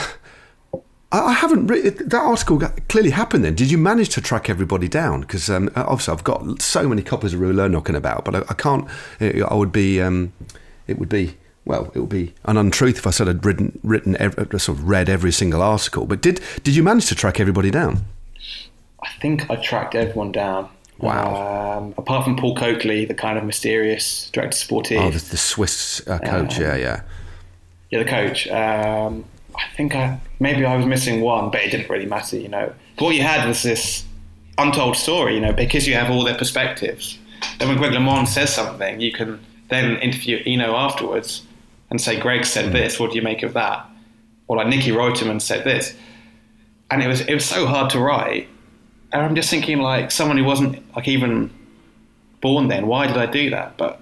I haven't written that article clearly happened. Then did you manage to track everybody down? Because um, obviously I've got so many copies of Rouleur knocking about, but I, I can't. I would be. Um, it would be. Well, it would be an untruth if I said I'd written, written, ev- sort of read every single article. But did did you manage to track everybody down? I think I tracked everyone down. Wow. Um, apart from Paul Köchli, the kind of mysterious director sportive. Oh, the, the Swiss uh, coach. yeah, yeah. Yeah, the coach. Um, I think I maybe I was missing one, but it didn't really matter, you know. What you had was this untold story, you know, because you have all their perspectives. Then when Greg LeMond says something, you can then interview Hinault afterwards and say, Greg said hmm. this, what do you make of that? Or like Niki Rüttimann said this. And it was it was so hard to write. And I'm just thinking like someone who wasn't like even born then, why did I do that? But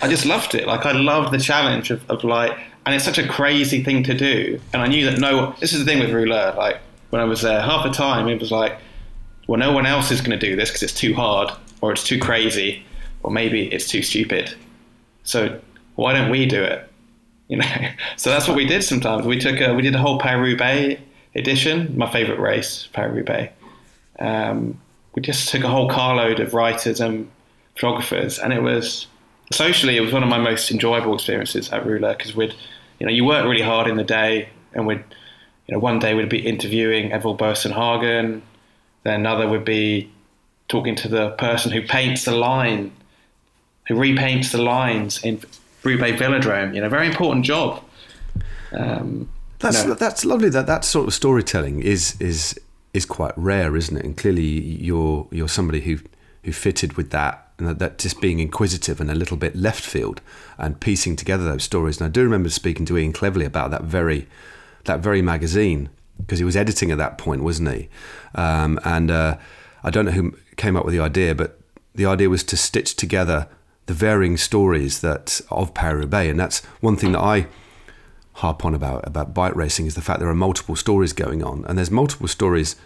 I just loved it. Like I loved the challenge of, of like and it's such a crazy thing to do. And I knew that no this is the thing with rouleur, like when I was there, half the time it was like, well no one else is gonna do this because it's too hard or it's too crazy or maybe it's too stupid. So why don't we do it? You know, so that's what we did. Sometimes we took a, we did a whole Paris-Roubaix edition. My favourite race, Paris-Roubaix. Um, we just took a whole carload of writers and photographers, and it was socially it was one of my most enjoyable experiences at Rouleur because we'd, you know, you work really hard in the day, and we'd, you know, one day we'd be interviewing Edvald Boasson-Hagen, then another would be talking to the person who paints the line who repaints the lines in Roubaix Velodrome. You know, very important job. Um, That's no. that's lovely. That that sort of storytelling is is is quite rare, isn't it? And clearly, you're you're somebody who who fitted with that, and that, that just being inquisitive and a little bit left field, and piecing together those stories. And I do remember speaking to Ian Cleverly about that very that very magazine because he was editing at that point, wasn't he? Um, and uh, I don't know who came up with the idea, but the idea was to stitch together the varying stories that of Paris-Roubaix, and that's one thing that I harp on about about bike racing is the fact there are multiple stories going on, and there's multiple stories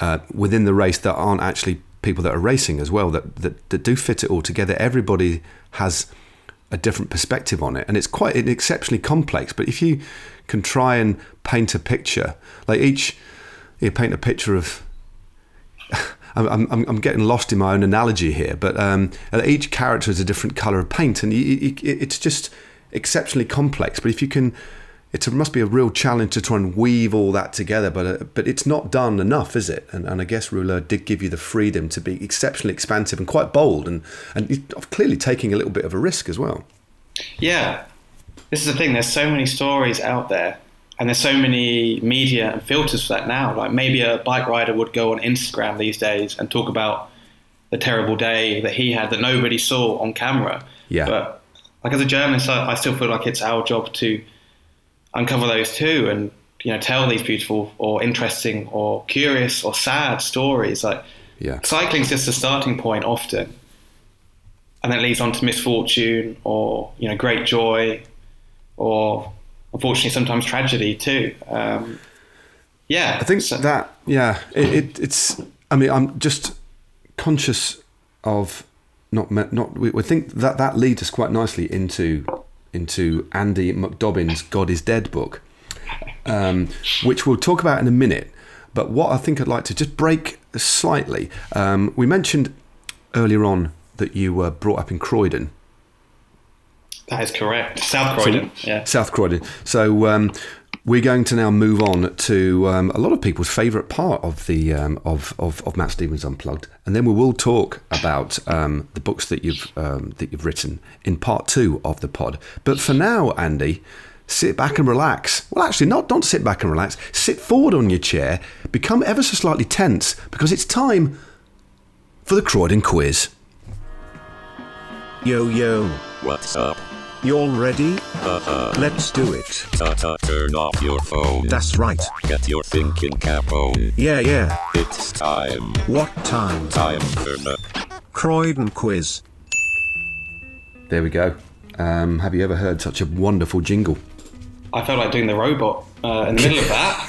uh, within the race that aren't actually people that are racing as well that, that that do fit it all together. Everybody has a different perspective on it, and it's quite exceptionally complex. But if you can try and paint a picture, like each, you paint a picture of I'm, I'm, I'm getting lost in my own analogy here, but um, each character is a different color of paint, and you, you, it's just exceptionally complex. But if you can, it must be a real challenge to try and weave all that together. But uh, but it's not done enough, is it? And, and I guess Rouleur did give you the freedom to be exceptionally expansive and quite bold, and and clearly taking a little bit of a risk as well. Yeah, this is the thing. There's so many stories out there and there's so many media and filters for that now. Like maybe a bike rider would go on Instagram these days and talk about the terrible day that he had that nobody saw on camera. Yeah. But like as a journalist, I, I still feel like it's our job to uncover those too, and you know tell these beautiful or interesting or curious or sad stories. Like yeah. cycling's just a starting point often, and then it leads on to misfortune or you know great joy or unfortunately sometimes tragedy too. Um, yeah, I think so- that yeah, it, it, it's. I mean, I'm just conscious of not not. We, we think that that leads us quite nicely into into Andy McDobbin's "God Is Dead" book, um, which we'll talk about in a minute. But what I think I'd like to just break slightly. Um, we mentioned earlier on that you were brought up in Croydon. that is correct. South Croydon. yeah. South Croydon. So um, we're going to now move on to um, a lot of people's favourite part of the um, of, of of Matt Stephens Unplugged, and then we will talk about um, the books that you've um, that you've written in part two of the pod. But for now, Andy. Sit back and relax. Well, actually, not don't sit back and relax. Sit forward on your chair, become ever so slightly tense because it's time for the Croydon quiz. Yo yo, What's up? You all ready? Uh-huh. Let's do it. Ta-ta, turn off your phone. That's right. Get your thinking cap on. Yeah, yeah. It's time. What time? Time for the Croydon quiz. There we go. Um, have you ever heard such a wonderful jingle? I felt like doing the robot uh, in the middle of that.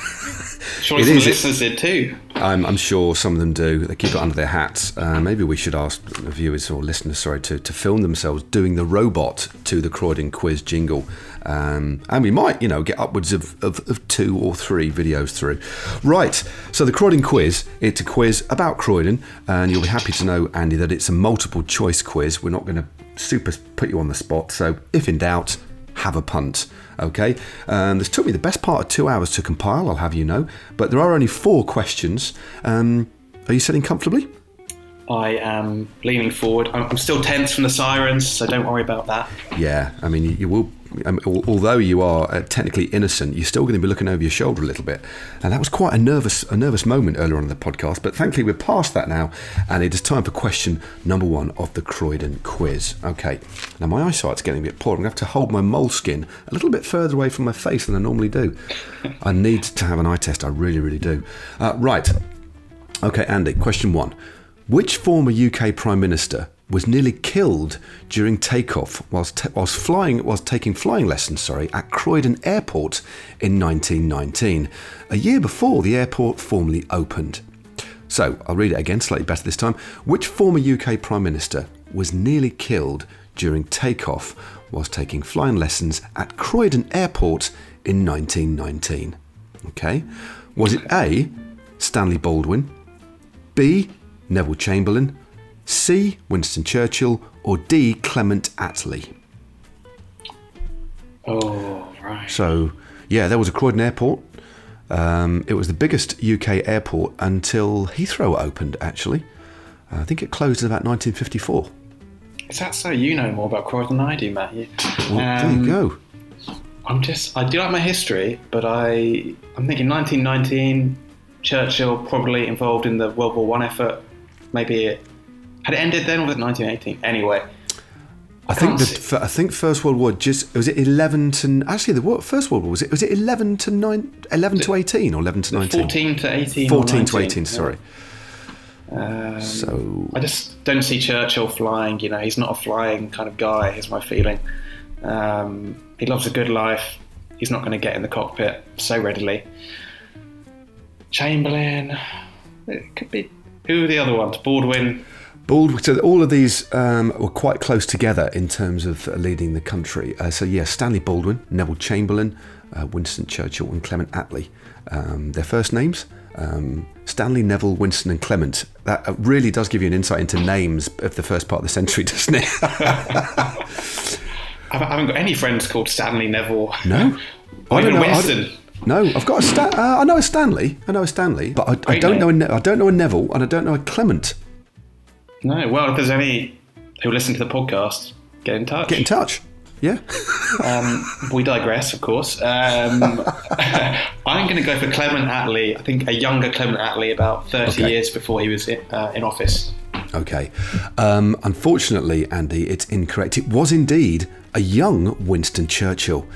Surely It some is, listeners did too. I'm, I'm sure some of them do. They keep it under their hats. Uh, maybe we should ask viewers or listeners, sorry, to, to film themselves doing the robot to the Croydon quiz jingle. Um, and we might, you know, get upwards of, of, of two or three videos through. Right. So the Croydon quiz, it's a quiz about Croydon. And you'll be happy to know, Andy, that it's a multiple choice quiz. We're not going to super put you on the spot. So if in doubt, have a punt. Okay, um, this took me the best part of two hours to compile, I'll have you know, but there are only four questions. Um, are you sitting comfortably? I am leaning forward. I'm, still tense from the sirens, so don't worry about that. Yeah, I mean, you will. Um, although you are uh, technically innocent, you're still going to be looking over your shoulder a little bit, and that was quite a nervous, a nervous moment earlier on in the podcast. But thankfully, we're past that now, and it is time for question number one of the Croydon quiz. Okay, now my eyesight's getting a bit poor. I'm going to have to hold my moleskin a little bit further away from my face than I normally do. I need to have an eye test. I really, really do. Uh, right. Okay, Andy. Question one: Which former UK Prime Minister was nearly killed during takeoff whilst, whilst flying, whilst taking flying lessons? Sorry, at Croydon Airport in 1919, a year before the airport formally opened. So I'll read it again, slightly better this time. Which former UK Prime Minister was nearly killed during takeoff whilst taking flying lessons at Croydon Airport in 1919? Okay, was it A. Stanley Baldwin? B. Neville Chamberlain, C. Winston Churchill, or D. Clement Attlee. Oh, right. So, yeah, there was a Croydon Airport. Um, it was the biggest UK airport until Heathrow opened, actually. I think it closed in about 1954. Is that so? You know more about Croydon than I do, Matt. You- Well, there Um, you go. I'm just, I do like my history, but I, I'm thinking 1919, Churchill probably involved in the World War One effort. Maybe it had it ended then, or was it 1918? Anyway, I think the see- I think First World War just was it 11 to actually the what, First World War was it was it 11 to 9 11 to 18 or 11 to 19 14 to 18. 14 to 19, 18 yeah. sorry Um, so I just don't see Churchill flying. You know, he's not a flying kind of guy. Is my feeling. Um, he loves a good life. He's not going to get in the cockpit so readily. Chamberlain. It could be. Who are the other ones? Baldwin. Baldwin, so all of these um, were quite close together in terms of uh, leading the country. Uh, so, yeah, Stanley Baldwin, Neville Chamberlain, uh, Winston Churchill, and Clement Attlee. Um, their first names um, Stanley, Neville, Winston, and Clement. That uh, really does give you an insight into names of the first part of the century, doesn't it? I haven't got any friends called Stanley Neville. No? Or I even know. Winston. no, I've got a Stan. Uh, I know a Stanley. I know a Stanley, but I, I don't name. know. A ne- I don't know a Neville, and I don't know a Clement. No. Well, if there's any who listen to the podcast, get in touch. Get in touch. Yeah. Um, we digress, of course. Um, I'm going to go for Clement Attlee. I think a younger Clement Attlee, about 30 Okay. years before he was in, uh, in office. Okay. Um, unfortunately, Andy, it's incorrect. It was indeed a young Winston Churchill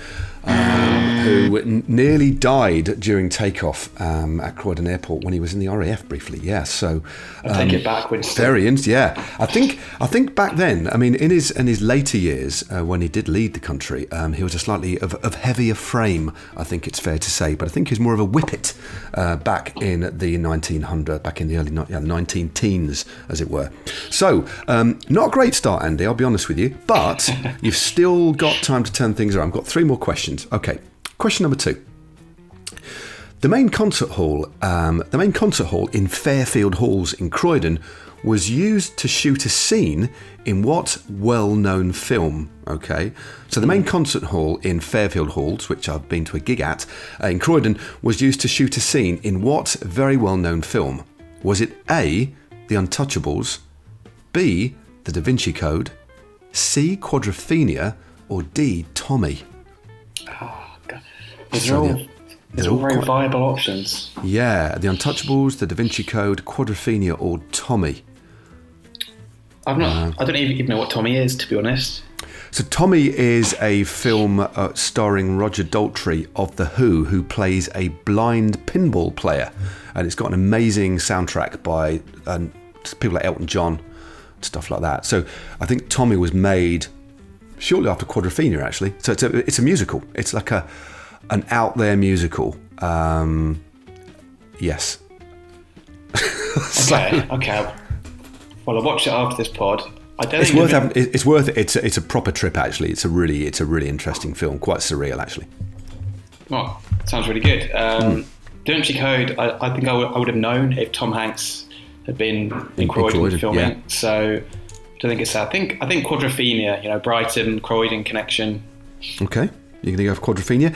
um, who n- nearly died during takeoff um, at Croydon Airport when he was in the RAF briefly. Yeah. So I take it back, Winston. very in- yeah. I think I think back then, I mean, in his in his later years uh, when he did lead the country, um, he was a slightly of, of heavier frame. I think it's fair to say, but I think he was more of a whippet uh, back in the 1900, back in the early yeah, 19 teens, as it were. So um, not a great start, Andy. I'll be honest with you, but you've still got time to turn things around. I've got three more questions. Okay, question number two. The main concert hall, um, the main concert hall in Fairfield Halls in Croydon, was used to shoot a scene in what well-known film? Okay, so the main concert hall in Fairfield Halls, which I've been to a gig at uh, in Croydon, was used to shoot a scene in what very well-known film? Was it A. The Untouchables, B. The Da Vinci Code, C. Quadrophenia, or D. Tommy? These So, are all, all all very quite- viable options. Yeah, The Untouchables, The Da Vinci Code, Quadrophenia, or Tommy. I've not, Uh, I don't even, even know what Tommy is, to be honest. So Tommy is a film uh, starring Roger Daltrey of The Who, who plays a blind pinball player, and it's got an amazing soundtrack by um, people like Elton John, stuff like that. So I think Tommy was made shortly after Quadrophenia, actually. So it's a it's a musical. It's like a an out there musical. Um, yes. Okay, okay. Well, I'll watch it after this pod. I don't It's worth having. it- It's worth it. It's a, it's a proper trip actually. It's a really it's a really interesting film. Quite surreal actually. Well, sounds really good. Um, Hmm. Da Vinci Code, I, I think I would, I would have known if Tom Hanks had been in, In Croydon, Croydon, filming. yeah. So don't think it's that. I think I think Quadrophenia, you know, Brighton, Croydon connection. Okay, you're going to go for Quadrophenia.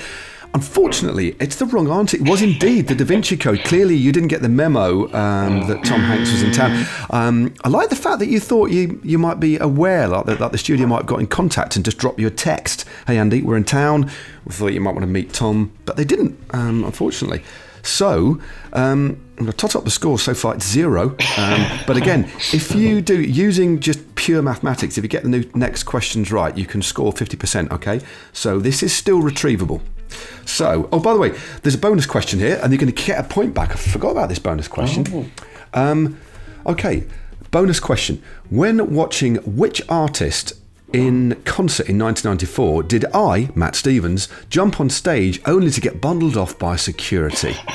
Unfortunately, it's the wrong answer. It was indeed the Da Vinci Code. Clearly, you didn't get the memo um, that Tom Hanks was in town. Um, I like the fact that you thought you, you might be aware, like that, that the studio might have got in contact and just dropped you a text. Hey, Andy, we're in town. We thought you might want to meet Tom, but they didn't, um, unfortunately. So, um, I'm going to tot up the score so far. It's zero. Um, but again, if you do using just pure mathematics, if you get the new, next questions right, you can score 50%. Okay. So this is still retrievable. So, oh, by the way, there's a bonus question here, and you're going to get a point back. I forgot about this bonus question. Um, okay, bonus question. When watching which artist in concert in 1994 did I, Matt Stephens, jump on stage only to get bundled off by security?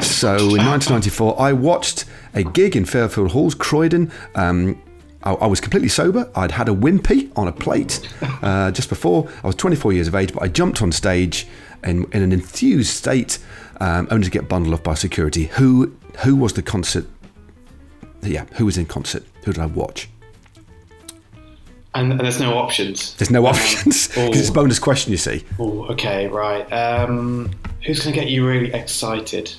so in 1994, I watched a gig in Fairfield Halls, Croydon. Um, I, I was completely sober. I'd had a wimpy on a plate uh, just before. I was 24 years of age, but I jumped on stage in, in an enthused state, um, only to get bundled off by security. Who who was the concert? Yeah, who was in concert? Who did I watch? And, and there's no options. There's no options oh. because it's a bonus question. You see. Oh, okay, right. Um, who's going to get you really excited?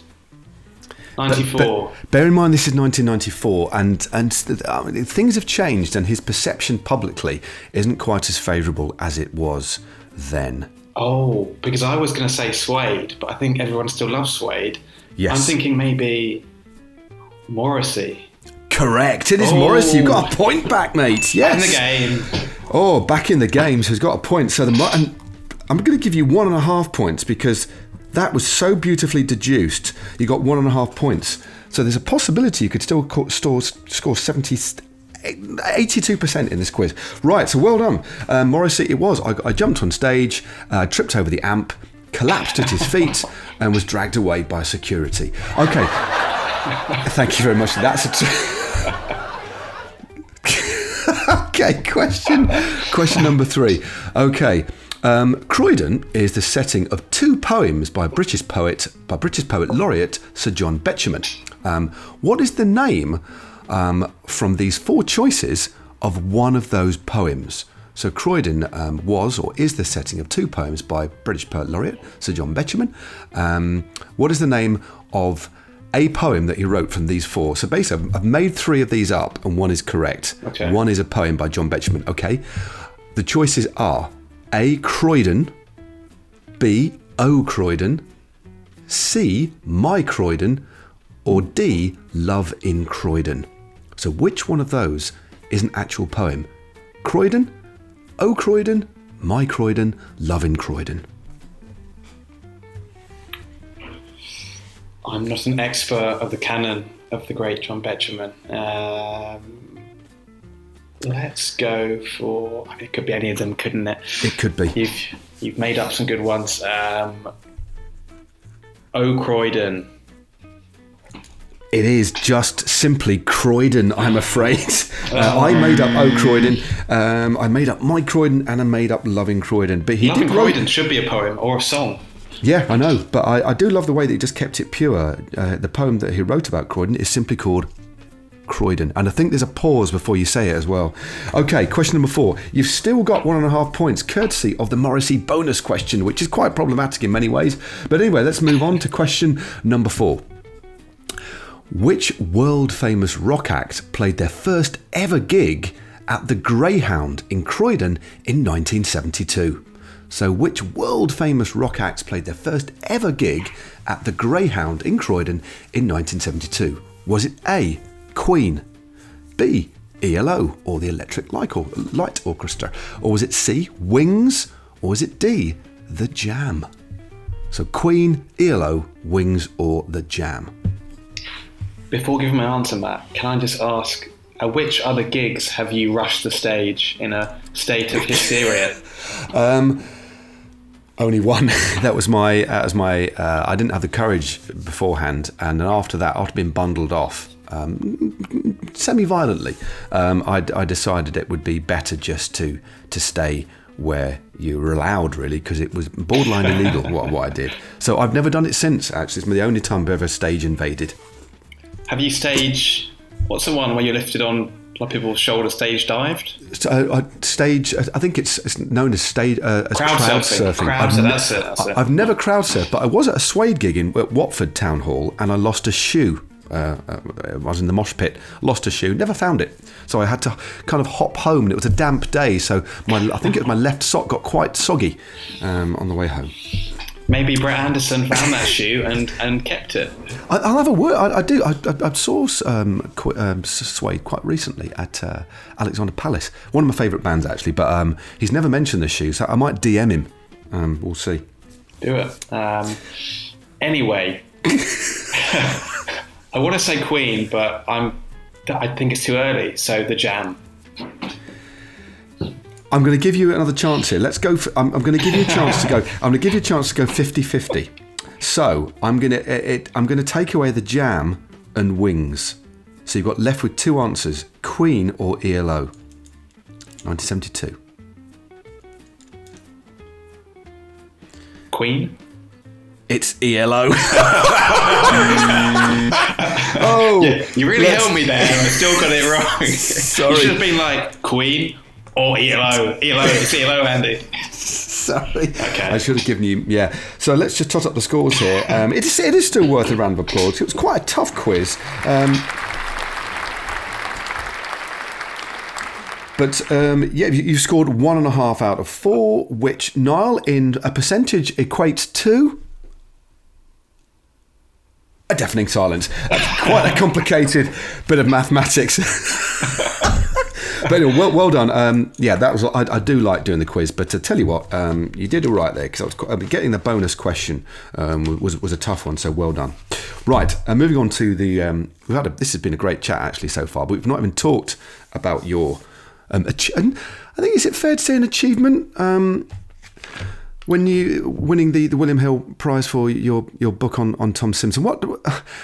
94. But bear in mind, this is 1994, and and I mean, things have changed, and his perception publicly isn't quite as favourable as it was then. oh, because I was going to say Suede, but I think everyone still loves Suede. Yes. I'm thinking maybe Morrissey. Correct. It is Oh. Morris. You've got a point back, mate. Yes. In the game. Oh, back in the games has got a point. So the and I'm going to give you one and a half points because that was so beautifully deduced. You got one and a half points. So there's a possibility you could still co- store, score 70. 82% in this quiz. Right, so well done. Um, Morrissey, it was. I, I jumped on stage, uh, tripped over the amp, collapsed at his feet, and was dragged away by security. Okay. Thank you very much. That's a. T- okay, question question number three. Okay. Um, Croydon is the setting of two poems by British poet by British poet laureate Sir John Betjeman. Um, what is the name um, from these four choices of one of those poems? So Croydon um, was or is the setting of two poems by British poet laureate Sir John Betjeman. Um, what is the name of a poem that he wrote from these four? So basically, I've- made three of these up, and one is correct. Okay. One is a poem by John Betjeman. Okay. The choices are A. Croydon, B. O. Croydon, C. My Croydon, or D. Love in Croydon. So which one of those is an actual poem? Croydon, O. Croydon, My Croydon, Love in Croydon. I'm not an expert of the canon of the great John Betjeman. Um, let's go for. I mean, it could be any of them, couldn't it? It could be. You've you've made up some good ones. Um, o Croydon. It is just simply Croydon, I'm afraid. Uh, I made up O Croydon, um, I made up My Croydon, and I made up Loving Croydon. But he Loving did write- Croydon should be a poem or a song. Yeah, I know, but I, I do love the way that he just kept it pure. Uh, the poem that he wrote about Croydon is simply called Croydon, and I think there's a pause before you say it as well. Okay, question number four. You've still got one and a half points, courtesy of the Morrissey bonus question, which is quite problematic in many ways. But anyway, let's move on to question number four. Which world famous rock act played their first ever gig at the Greyhound in Croydon in 1972? So, which world famous rock acts played their first ever gig at the Greyhound in Croydon in 1972? Was it A. Queen, B. ELO or the Electric Light Light Orchestra, or was it C. Wings, or was it D. The Jam? So, Queen, ELO, Wings, or The Jam? Before giving my answer, Matt, can I just ask, at which other gigs have you rushed the stage in a state of hysteria? Um, Only one. that was my. That was my. Uh, I didn't have the courage beforehand, and then after that, after being bundled off, um, semi-violently, um, I, I decided it would be better just to to stay where you were allowed, really, because it was borderline illegal what, what I did. So I've never done it since. Actually, it's the only time I've ever stage invaded. have you stage? What's the one where you're lifted on A lot of people shoulder stage dived. So, uh, stage. I think it's, it's known as stage uh, as Crowd crowd, surfing. surfing. Crowd I've, surfing, that's it, that's it. I've never crowd surfed, but I was at a Suede gig in at Watford Town Hall, and I lost a shoe. Uh, uh, I was in the mosh pit, lost a shoe, never found it. So I had to kind of hop home, and it was a damp day, so my I think it was my left sock got quite soggy um, on the way home. Maybe Brett Anderson found that shoe and, and kept it. I, I'll have a word. I, I do. I, I, I saw um, qu- um, Suede quite recently at uh, Alexandra Palace. One of my favourite bands, actually. But um, he's never mentioned the shoe, so I might DM him. Um, we'll see. Do it. Um, anyway, I want to say Queen, but I'm. I think it's too early. So the Jam. I'm going to give you another chance here. Let's go. For, I'm, I'm going to give you a chance to go. I'm going to give you a chance to go 50-50. So I'm going to. It, I'm going to take away the jam and wings. So you've got left with two answers: Queen or ELO. 1972. Queen. It's ELO. oh, You really let's- helped me there. I still got it wrong. Sorry. You should have been like Queen or ELO. ELO. It's ELO, Andy. Sorry. Okay. I should have given you, yeah. So let's just tot up the scores here. Um, it, is, it is still worth a round of applause. It was quite a tough quiz. Um, but um, yeah, you, you scored one and a half out of four, which Niall in a percentage equates to a deafening silence. That's quite a complicated bit of mathematics. but anyway, well, well done. Um, yeah, that was. I, I do like doing the quiz, but to tell you what, um, you did all right there because I was I mean, getting the bonus question um, was was a tough one. So well done. Right, uh, moving on to the. Um, we've had a, this has been a great chat actually so far, but we've not even talked about your. Um, ach- I think is it fair to say an achievement um, when you winning the, the William Hill Prize for your your book on, on Tom Simpson. What?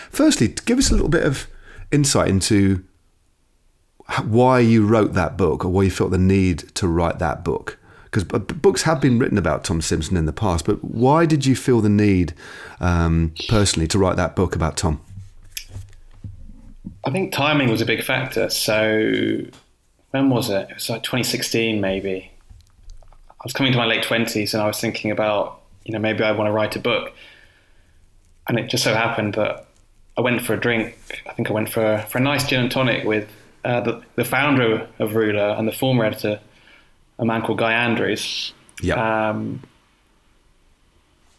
Firstly, give us a little bit of insight into why you wrote that book or why you felt the need to write that book because books have been written about Tom Simpson in the past but why did you feel the need um, personally to write that book about Tom I think timing was a big factor. So when was it? It was like 2016, maybe. I was coming to my late 20s, and I was thinking about, you know, maybe I want to write a book. And it just so happened that I went for a drink. I think I went for for a nice gin and tonic with uh, the, the founder of Rouleur and the former editor, a man called Guy Andrews. yeah Um,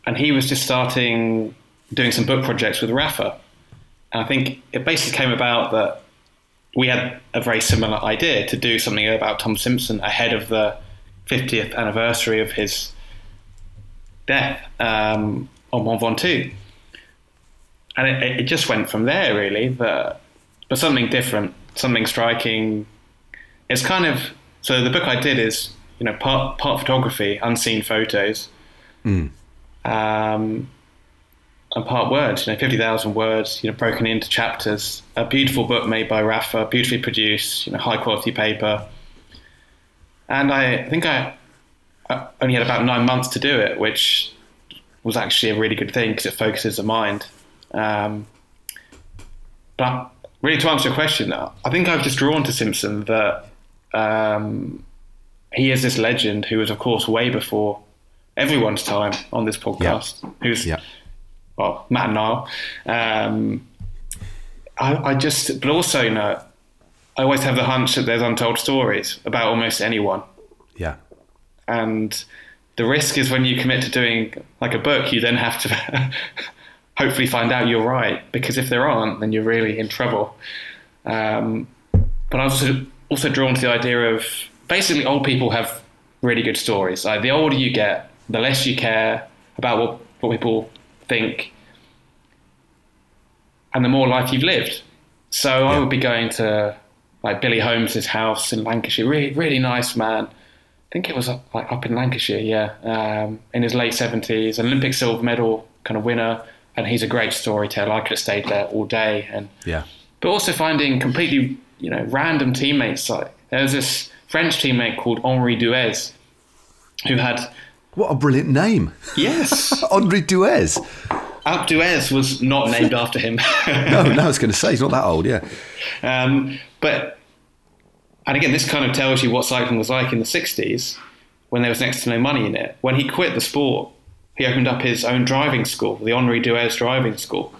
and he was just starting doing some book projects with Rapha. And I think it basically came about that we had a very similar idea to do something about Tom Simpson ahead of the 50th anniversary of his death um, on Mont Ventoux. And it, it just went from there, really. But, but something different, something striking. It's kind of so the book I did is you know part part photography, unseen photos, um, and part words. You know, fifty thousand words. You know, broken into chapters. A beautiful book made by Rapha, beautifully produced. You know, high quality paper. And I think I, I only had about nine months to do it, which was actually a really good thing because it focuses the mind. Um, but really, to answer your question, I think I've just drawn to Simpson that um, he is this legend who was, of course, way before everyone's time on this podcast. Who's yeah well, Matt and Niall. Um, I, I just, but also, you know, I always have the hunch that there's untold stories about almost anyone, yeah and the risk is when you commit to doing like a book, you then have to hopefully find out you're right, because if there aren't, then you're really in trouble. Um, but I was also, also drawn to the idea of basically old people have really good stories. Like the older you get, the less you care about what, what people think, and the more life you've lived. So I would be going to like Billy Holmes's house in Lancashire. Really, really nice man. I think it was up, like up in Lancashire, yeah, um, in his late seventies, an Olympic silver medal kind of winner, and he's a great storyteller. I could have stayed there all day, and yeah but also finding completely, you know, random teammates. Like there was this French teammate called Henri Duez, who had what a brilliant name yes, Henri Duez Alpe d'Huez was not named after him. no no I was going to say he's not that old yeah Um, but and again, this kind of tells you what cycling was like in the 60s when there was next to no money in it. When he quit the sport, he opened up his own driving school, the Henri Duez Driving School,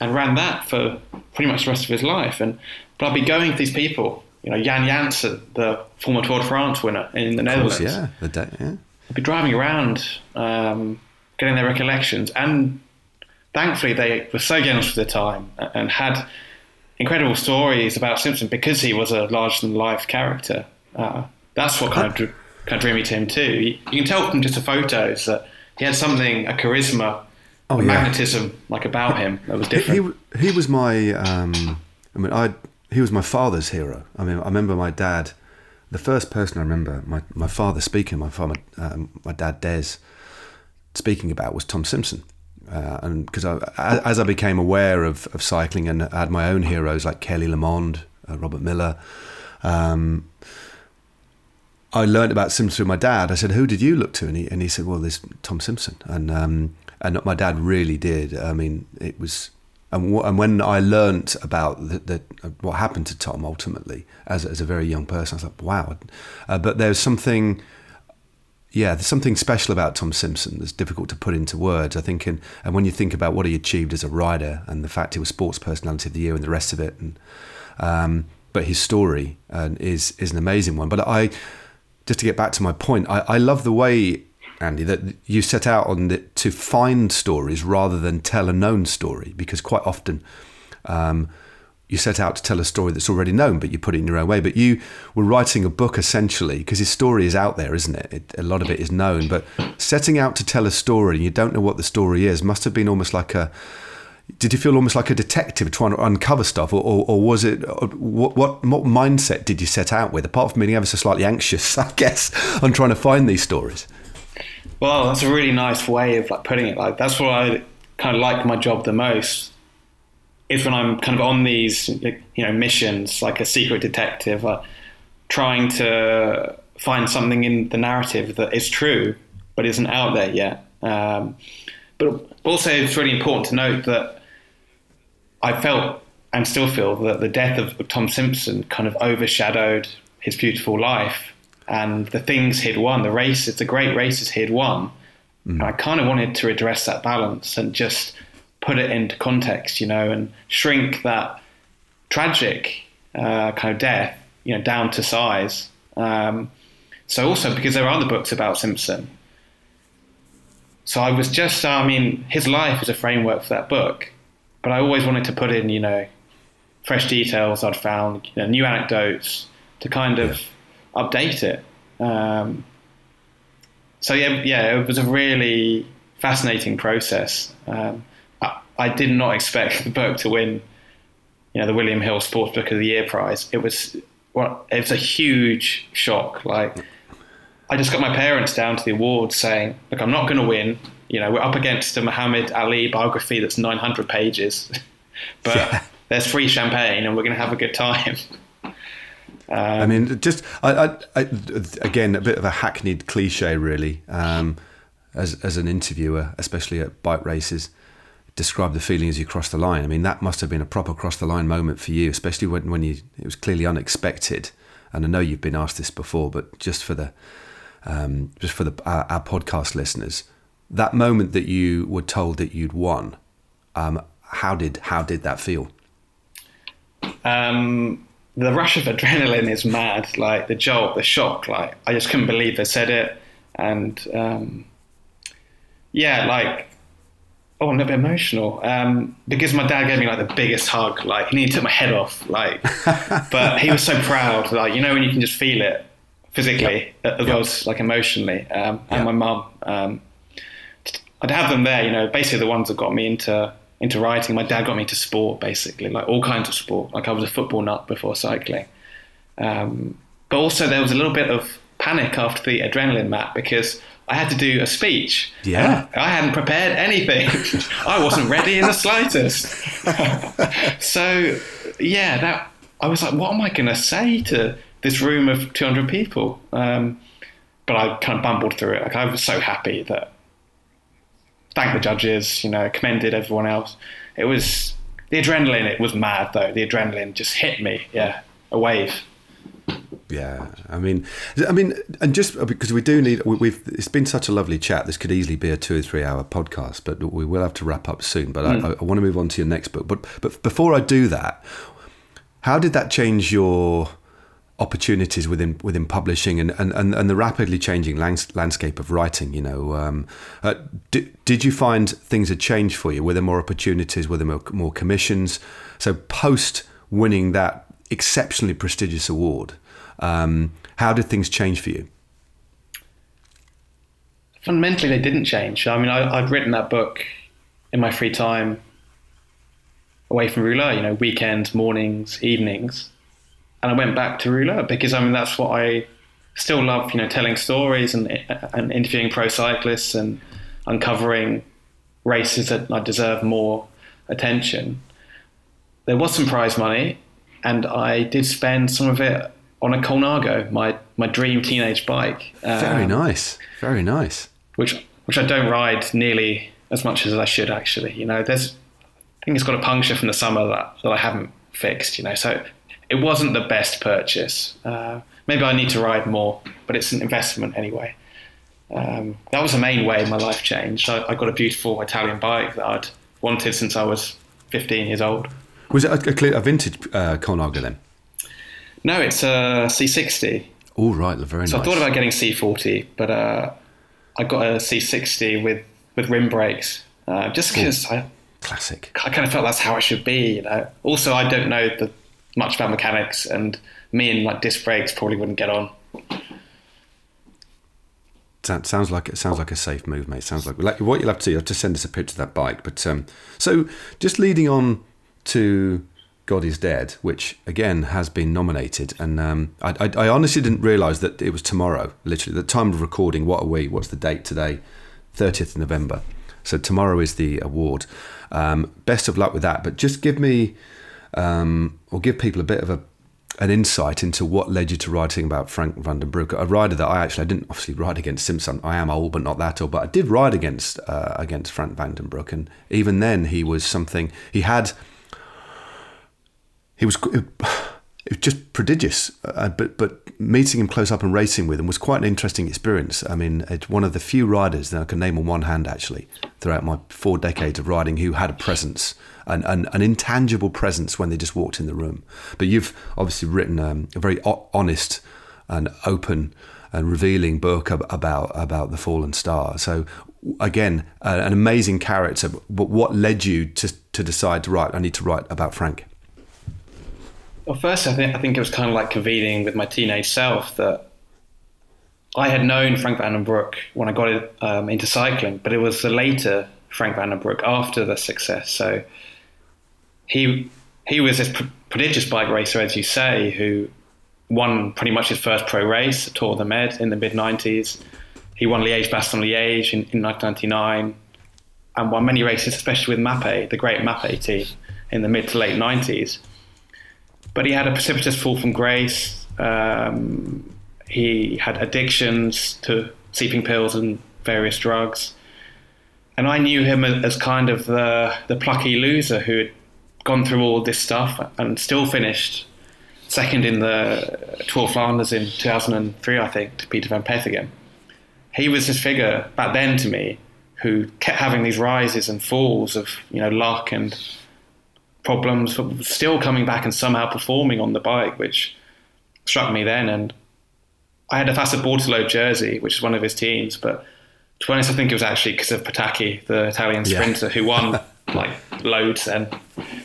and ran that for pretty much the rest of his life. And but I'd be going to these people, you know, Jan Janssen, the former Tour de France winner in the Of Netherlands. course, yeah, the day, yeah. I'd be driving around, um, getting their recollections, and thankfully they were so generous with their time and had incredible stories about Simpson because he was a larger than life character. Uh, that's what kind of, drew, kind of drew me to him too. You, you can tell from just the photos that he had something, a charisma, Oh, a yeah. magnetism like about him that was He, different. he, he was my, um, I mean, I he was my father's hero. I mean, I remember my dad. The first person I remember my, my father speaking, my father, um, my dad Des, speaking about was Tom Simpson. Uh, and because as I became aware of, of cycling and I had my own heroes like Kelly LeMond, uh, Robert Millar, um, I learned about Simpson through my dad. I said, "Who did you look to?" And he and he said, "Well, there's Tom Simpson." And um, and my dad really did. I mean, it was. And, wh- and when I learnt about what happened to Tom ultimately as, as a very young person, I was like, wow. Uh, but there's something, yeah, there's something special about Tom Simpson that's difficult to put into words. I think, and, and when you think about what he achieved as a rider and the fact he was Sports Personality of the Year and the rest of it, and um, but his story uh, is is an amazing one. But I, just to get back to my point, I, I love the way Andy that you set out on the, to find stories rather than tell a known story because quite often. Um, you set out to tell a story that's already known, but you put it in your own way. But you were writing a book essentially because his story is out there, isn't it? it? A lot of it is known, but setting out to tell a story and you don't know what the story is must have been almost like a. Did you feel almost like a detective trying to uncover stuff, or, or, or was it what, what what mindset did you set out with? Apart from being ever so slightly anxious, I guess, on trying to find these stories. Well, that's a really nice way of like putting it. Like that's what I kind of like my job the most. Is when I'm kind of on these, you know, missions like a secret detective, uh, trying to find something in the narrative that is true but isn't out there yet. Um, but also, it's really important to note that I felt and still feel that the death of, Tom Simpson kind of overshadowed his beautiful life and the things he'd won, the races, the great races he'd won. And I kind of wanted to address that balance and just put it into context, you know, and shrink that tragic uh, kind of death, you know, down to size. Um, so also because there are other books about Simpson. So I was just, I mean, his life is a framework for that book, but I always wanted to put in, you know, fresh details I'd found, you know, new anecdotes to kind of update it. Um, so yeah, yeah, it was a really fascinating process. Um, I, I did not expect the book to win, you know, the William Hill Sports Book of the Year prize. It was, well, it was a huge shock. Like, I just got my parents down to the awards saying, "Look, I'm not going to win. You know, we're up against a Muhammad Ali biography that's 900 pages, but Yeah. there's free champagne and we're going to have a good time." I mean, just I, I, I, again a bit of a hackneyed cliche, really. Um, as as an interviewer, especially at bike races, describe the feeling as you cross the line. I mean, that must have been a proper cross the line moment for you, especially when when you it was clearly unexpected. And I know you've been asked this before, but just for the um, just for the our, our podcast listeners, that moment that you were told that you'd won, um, how did how did that feel? um, the rush of adrenaline is mad. Like the jolt, the shock. Like I just couldn't believe they said it, and um, yeah, like oh, I'm a little bit emotional um, because my dad gave me like the biggest hug. Like he nearly took my head off. Like, but he was so proud. Like you know when you can just feel it physically as well as like emotionally. Um, and Yep. my mum. I'd have them there, you know, basically the ones that got me into into writing. My dad got me into sport, basically, like all kinds of sport. Like I was a football nut before cycling. Um, but also there was a little bit of panic after the adrenaline map because I had to do a speech. Yeah. I hadn't prepared anything. I wasn't ready in the slightest. so yeah, that I was like, what am I going to say to this room of 200 people? Um, but I kind of bumbled through it. Like I was so happy that thanked the judges, you know, commended everyone else. It was the adrenaline. It was mad though. The adrenaline just hit me. Yeah, a wave. Yeah, I mean, I mean, and just uh, because we do need, we- we've it's been such a lovely chat. This could easily be a two or three hour podcast, but we will have to wrap up soon. But I, hmm. I want to move on to your next book. But but before I do that, how did that change your opportunities within within publishing and, and, and, and the rapidly changing lands, landscape of writing? You know, um, uh, did, did you find things had changed for you? Were there more opportunities? Were there more, more commissions? So post winning that exceptionally prestigious award, um, how did things change for you? fundamentally they didn't change. I mean, I, I'd written that book in my free time away from Rouleur, you know, weekends, mornings, evenings. And I went back to Rouleur because, I mean, that's what I still love, you know, telling stories and, and interviewing pro cyclists and uncovering races that I deserve more attention. There was some prize money, and I did spend some of it on a Colnago, my, my dream teenage bike. Very Um, nice, very nice. which which I don't ride nearly as much as I should actually. You know, there's I think it's got a puncture from the summer that, that I haven't fixed. You know, so it wasn't the best purchase. Uh, maybe I need to ride more, but it's an investment anyway. Um, that was the main way my life changed. I, I got a beautiful Italian bike that I'd wanted since I was 15 years old. Was it a, a, a vintage uh, Colnago then? No, it's a C60. All right, very So nice. I thought about getting C40, but uh, I got a C60 with, with rim brakes uh, just because I, Classic. I kind of felt that's how it should be. You know. Also, I don't know the, much about mechanics, and me and like disc brakes probably wouldn't get on. Sound- Sounds like it sounds like a safe move, mate. Sounds like, like what you'll have to do. You have to send us a picture of that bike. But um, so just leading on to God is Dead, which again has been nominated, and um, I, I, I honestly didn't realise that it was tomorrow. Literally, the time of recording. What are we? What's the date today? Thirtieth November. So tomorrow is the award. Um, best of luck with that. But just give me um, or give people a bit of a an insight into what led you to writing about Frank Vandenbroucke, a rider that I actually I didn't obviously ride against Simpson. I am old, but not that old. But I did ride against uh, against Frank Vandenbroucke, and even then he was something. He had he was it, was just prodigious. Uh, but but meeting him close up and racing with him was quite an interesting experience. I mean, it's one of the few riders that I can name on one hand actually throughout my four decades of riding who had a presence. An, an, an intangible presence when they just walked in the room. But you've obviously written um, a very o- honest and open and revealing book ab- about about the fallen star. So again, uh, an amazing character. But what led you to to decide to write? I need to write about Frank. Well, first, I think I think it was kind of like convening with my teenage self that I had known Frank Vandenbroucke when I got um, into cycling, but it was the later Frank Vandenbroucke after the success. So he he was this pr- prodigious bike racer, as you say, who won pretty much his first pro race, Tour de Med, in the mid '90s. He won Liège Bastogne Liège in, in 1999, and won many races, especially with Mapei, the great Mapei team, in the mid to late '90s but he had a precipitous fall from grace. Um, he had addictions to sleeping pills and various drugs. And I knew him as, kind of the, the plucky loser who had gone through all this stuff and still finished second in the Tour of Flanders in 2003, I think, to Peter Van Petegem. He was this figure back then to me who kept having these rises and falls of you know luck and problems, but still coming back and somehow performing on the bike, which struck me then. And I had a Fassa Bortolo jersey, which is one of his teams, but to be honest, I think it was actually because of Petacchi, the Italian Yeah. sprinter, who won like loads. And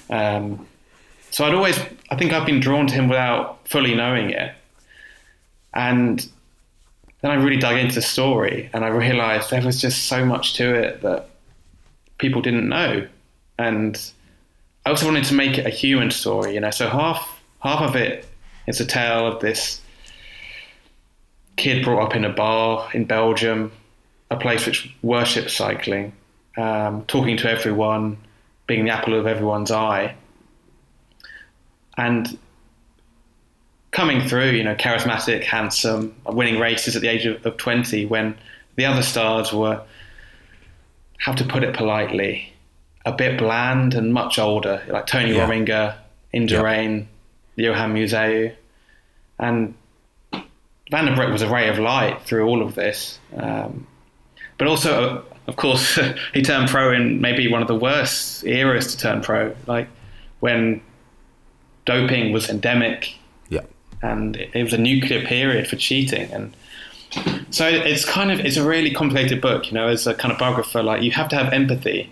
um, so I'd always, I think I've been drawn to him without fully knowing it. And then I really dug into the story and I realized there was just so much to it that people didn't know. And I also wanted to make it a human story, you know. So half half of it is a tale of this kid brought up in a bar in Belgium, a place which worships cycling, um, talking to everyone, being the apple of everyone's eye, and coming through, you know, charismatic, handsome, winning races at the age of, of 20 when the other stars were, how to put it politely, a bit bland and much older, like Tony Yeah. Rominger, Indurain, Johan Museeuw. And Vandenbroucke was a ray of light through all of this. Um, but also, of course, he turned pro in maybe one of the worst eras to turn pro, like when doping was endemic Yeah. and it it was a nuclear period for cheating and so it's kind of it's a really complicated book you know as a kind of biographer like you have to have empathy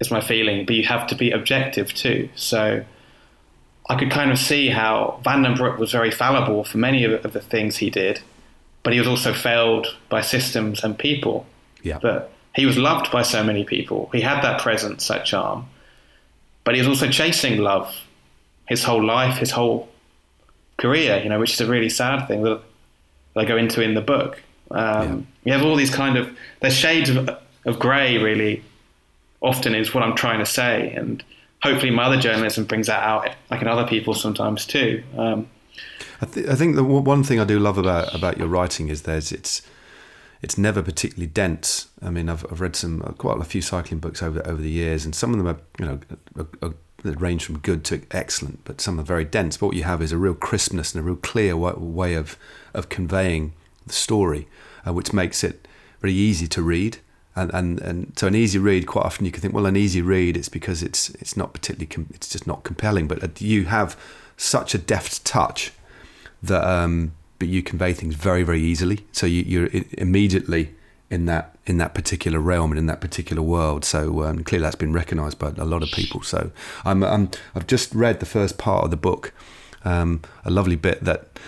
is my feeling but you have to be objective too so i could kind of see how Vandenbroucke was very fallible for many of, of the things he did but he was also failed by systems and people Yeah. but he was loved by so many people he had that presence that charm but he was also chasing love his whole life his whole career, you know, which is a really sad thing that I go into in the book. Um, You have all these kind of there's shades of, of grey, really. Often is what I'm trying to say, and hopefully my other journalism brings that out, like in other people sometimes too. Um, I, th- I think the w- one thing I do love about about your writing is there's it's it's never particularly dense. I mean, I've, I've read some uh, quite a few cycling books over over the years, and some of them are you know are, are, that range from good to excellent, but some are very dense. But what you have is a real crispness and a real clear wa- way of of conveying the story, uh, which makes it very easy to read. And, and and so an easy read, quite often you can think, well, an easy read, it's because it's it's not particularly, com- it's just not compelling. But uh, you have such a deft touch that um, but you convey things very very easily. So you, you're immediately in that in that particular realm and in that particular world. So um, clearly that's been recognized by a lot of people. So I'm, I'm I've just read the first part of the book. Um, a lovely bit that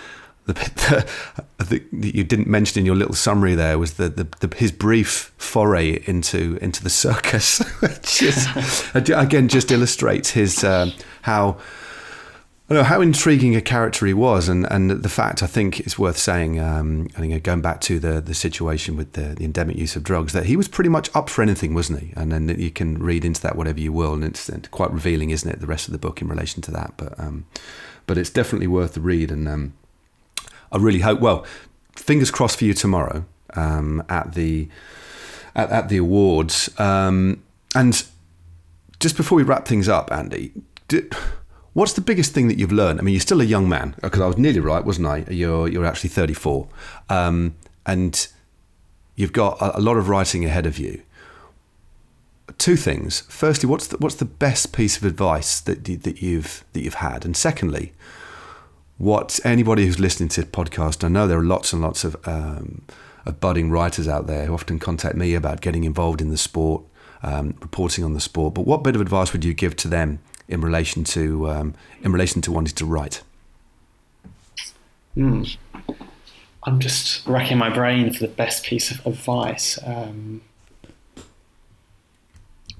the bit that, you didn't mention in your little summary there was the, the, the his brief foray into into the circus, which is again just illustrates his um, how know how intriguing a character he was, and, and the fact I think it's worth saying. Um, I think going back to the the situation with the, the endemic use of drugs, that he was pretty much up for anything, wasn't he? And then you can read into that whatever you will, and it's quite revealing, isn't it? The rest of the book in relation to that, but um, but it's definitely worth the read, and um, I really hope. Well, fingers crossed for you tomorrow um, at the at, at the awards, um, and just before we wrap things up, Andy. What's the biggest thing that you've learned? I mean, you're still a young man because I was nearly right, wasn't I? You're you're actually 34, um, and you've got a, a lot of writing ahead of you. Two things. Firstly, what's the, what's the best piece of advice that that you've that you've had? And secondly, what anybody who's listening to the podcast, I know there are lots and lots of um, of budding writers out there who often contact me about getting involved in the sport, um, reporting on the sport. But what bit of advice would you give to them in relation to um, in relation to wanting to write? I'm just racking my brain for the best piece of advice. Um,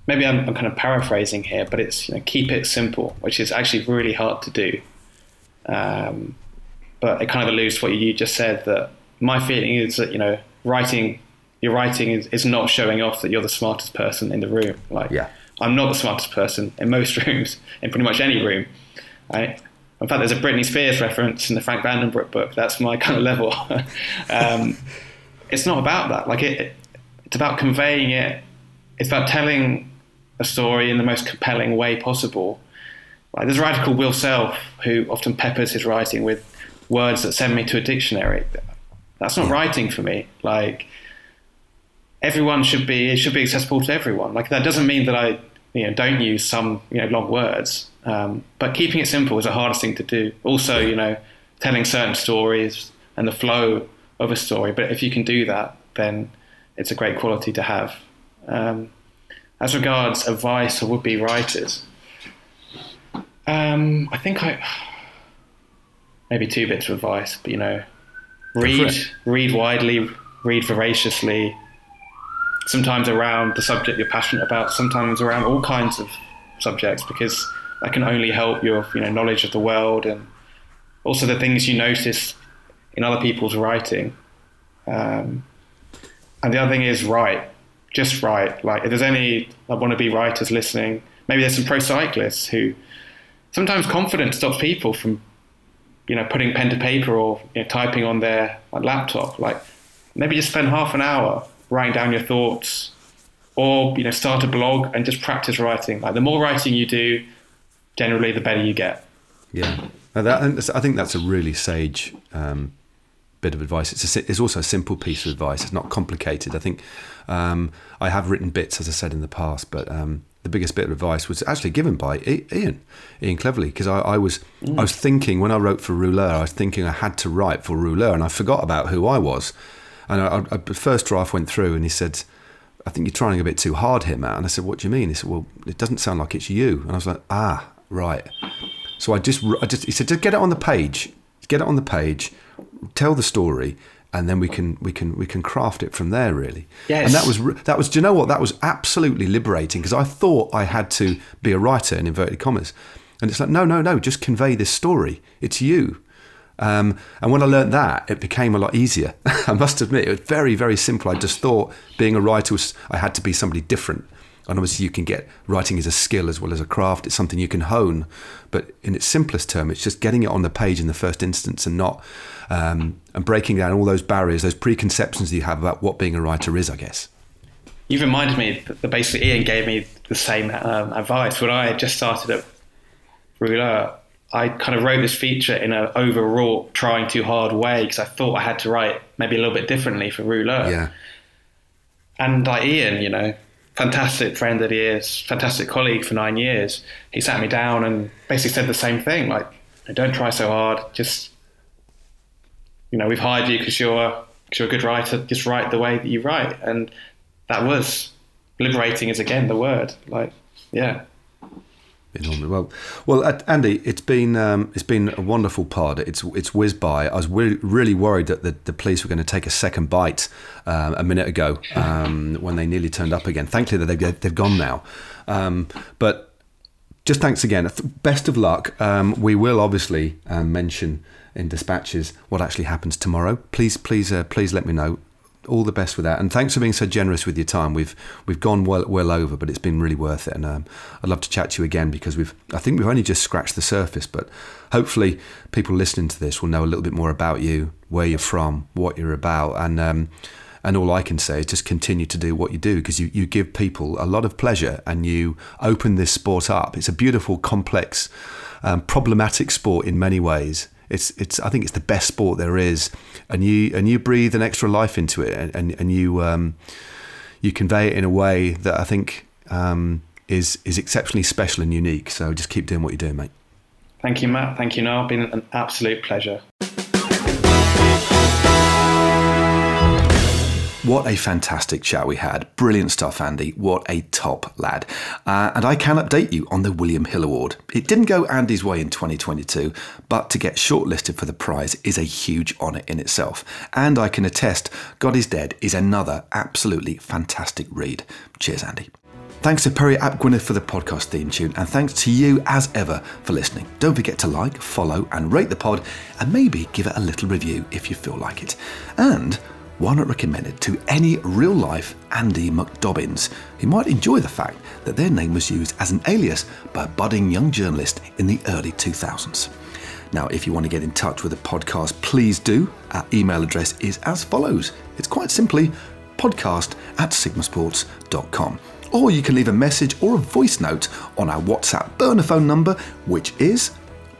maybe I'm, I'm kind of paraphrasing here, but it's you know, keep it simple, which is actually really hard to do. Um, but it kind of alludes to what you just said. That my feeling is that you know writing, your writing is, is not showing off that you're the smartest person in the room. Like Yeah. I'm not the smartest person in most rooms, in pretty much any room. I, in fact, there's a Britney Spears reference in the Frank Vandenbroucke book. That's my kind of level. um, it's not about that. Like it, it, it's about conveying it. It's about telling a story in the most compelling way possible. Like there's a writer called Will Self who often peppers his writing with words that send me to a dictionary. That's not writing for me. Like everyone should be it should be accessible to everyone. Like that doesn't mean that I you know don't use some you know long words, um, but keeping it simple is the hardest thing to do. Also, you know, telling certain stories and the flow of a story. But if you can do that, then it's a great quality to have. Um, as regards advice for would-be writers, um, I think I maybe two bits of advice, but you know, read read widely, read voraciously. Sometimes around the subject you're passionate about, sometimes around all kinds of subjects, because that can only help your you know knowledge of the world and also the things you notice in other people's writing. Um, and the other thing is write, just write. Like if there's any want to be writers listening, maybe there's some pro cyclists who sometimes confidence stops people from you know putting pen to paper or you know, typing on their like, laptop. Like maybe just spend half an hour writing down your thoughts, or you know start a blog and just practice writing. Like the more writing you do, generally the better you get. Yeah, that, I think that's a really sage um, bit of advice. It's a, it's also a simple piece of advice. It's not complicated. I think um, I have written bits, as I said in the past, but um, the biggest bit of advice was actually given by Ian, Ian Cleverly, because I, I was I was thinking when I wrote for Rouleur, I was thinking I had to write for Rouleur, and I forgot about who I was. And I, I, the first draft went through, and he said, "I think you're trying a bit too hard here, Matt." And I said, "What do you mean?" He said, "Well, it doesn't sound like it's you." And I was like, "Ah, right." So I just, I just, he said, just get it on the page, get it on the page, tell the story, and then we can, we can, we can craft it from there, really. Yes. And that was, that was, do you know what? That was absolutely liberating because I thought I had to be a writer in inverted commas, and it's like, no, no, no, just convey this story. It's you. Um, and when I learned that, it became a lot easier. I must admit, it was very, very simple. I just thought being a writer was, I had to be somebody different. And obviously, you can get writing is a skill as well as a craft. It's something you can hone. But in its simplest term, it's just getting it on the page in the first instance and not, um, and breaking down all those barriers, those preconceptions that you have about what being a writer is, I guess. You've reminded me that basically Ian gave me the same um, advice when I had just started at Rouleur. I kind of wrote this feature in an overwrought, trying too hard way because I thought I had to write maybe a little bit differently for Rouleur. Yeah. And like Ian, you know, fantastic friend that he is, fantastic colleague for nine years, he sat me down and basically said the same thing like, don't try so hard, just, you know, we've hired you because you're, cause you're a good writer, just write the way that you write. And that was liberating, is again the word. Like, yeah. Enormous. Well, well, Andy, it's been um, it's been a wonderful pod. It's it's whizzed by. I was re- really worried that the, the police were going to take a second bite um, a minute ago um, when they nearly turned up again. Thankfully, they've they've gone now. Um, but just thanks again. Best of luck. Um, we will obviously um, mention in dispatches what actually happens tomorrow. Please, please, uh, please let me know. All the best with that, and thanks for being so generous with your time. We've we've gone well well over, but it's been really worth it. And um, I'd love to chat to you again because we've I think we've only just scratched the surface, but hopefully people listening to this will know a little bit more about you, where you're from, what you're about, and um, and all I can say is just continue to do what you do because you, you give people a lot of pleasure and you open this sport up. It's a beautiful, complex, um, problematic sport in many ways. It's, it's I think it's the best sport there is, and you and you breathe an extra life into it, and, and, and you um, you convey it in a way that I think um, is is exceptionally special and unique. So just keep doing what you're doing, mate. Thank you, Matt. Thank you, Noel. Been an absolute pleasure. What a fantastic chat we had. Brilliant stuff, Andy. What a top lad. Uh, and I can update you on the William Hill Award. It didn't go Andy's way in 2022, but to get shortlisted for the prize is a huge honour in itself. And I can attest God is Dead is another absolutely fantastic read. Cheers, Andy. Thanks to Perry Ap Gwyneth for the podcast theme tune, and thanks to you as ever for listening. Don't forget to like, follow, and rate the pod, and maybe give it a little review if you feel like it. And why not recommend it to any real life Andy McDobbins who might enjoy the fact that their name was used as an alias by a budding young journalist in the early 2000s? Now, if you want to get in touch with the podcast, please do. Our email address is as follows it's quite simply podcast at sigmasports.com. Or you can leave a message or a voice note on our WhatsApp burner phone number, which is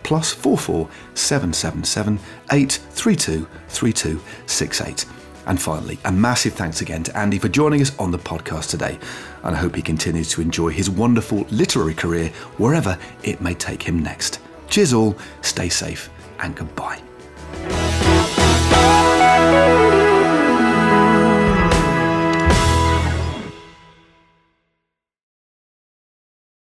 plus 44 777 832 3268. And finally, a massive thanks again to Andy for joining us on the podcast today. And I hope he continues to enjoy his wonderful literary career wherever it may take him next. Cheers all, stay safe, and goodbye.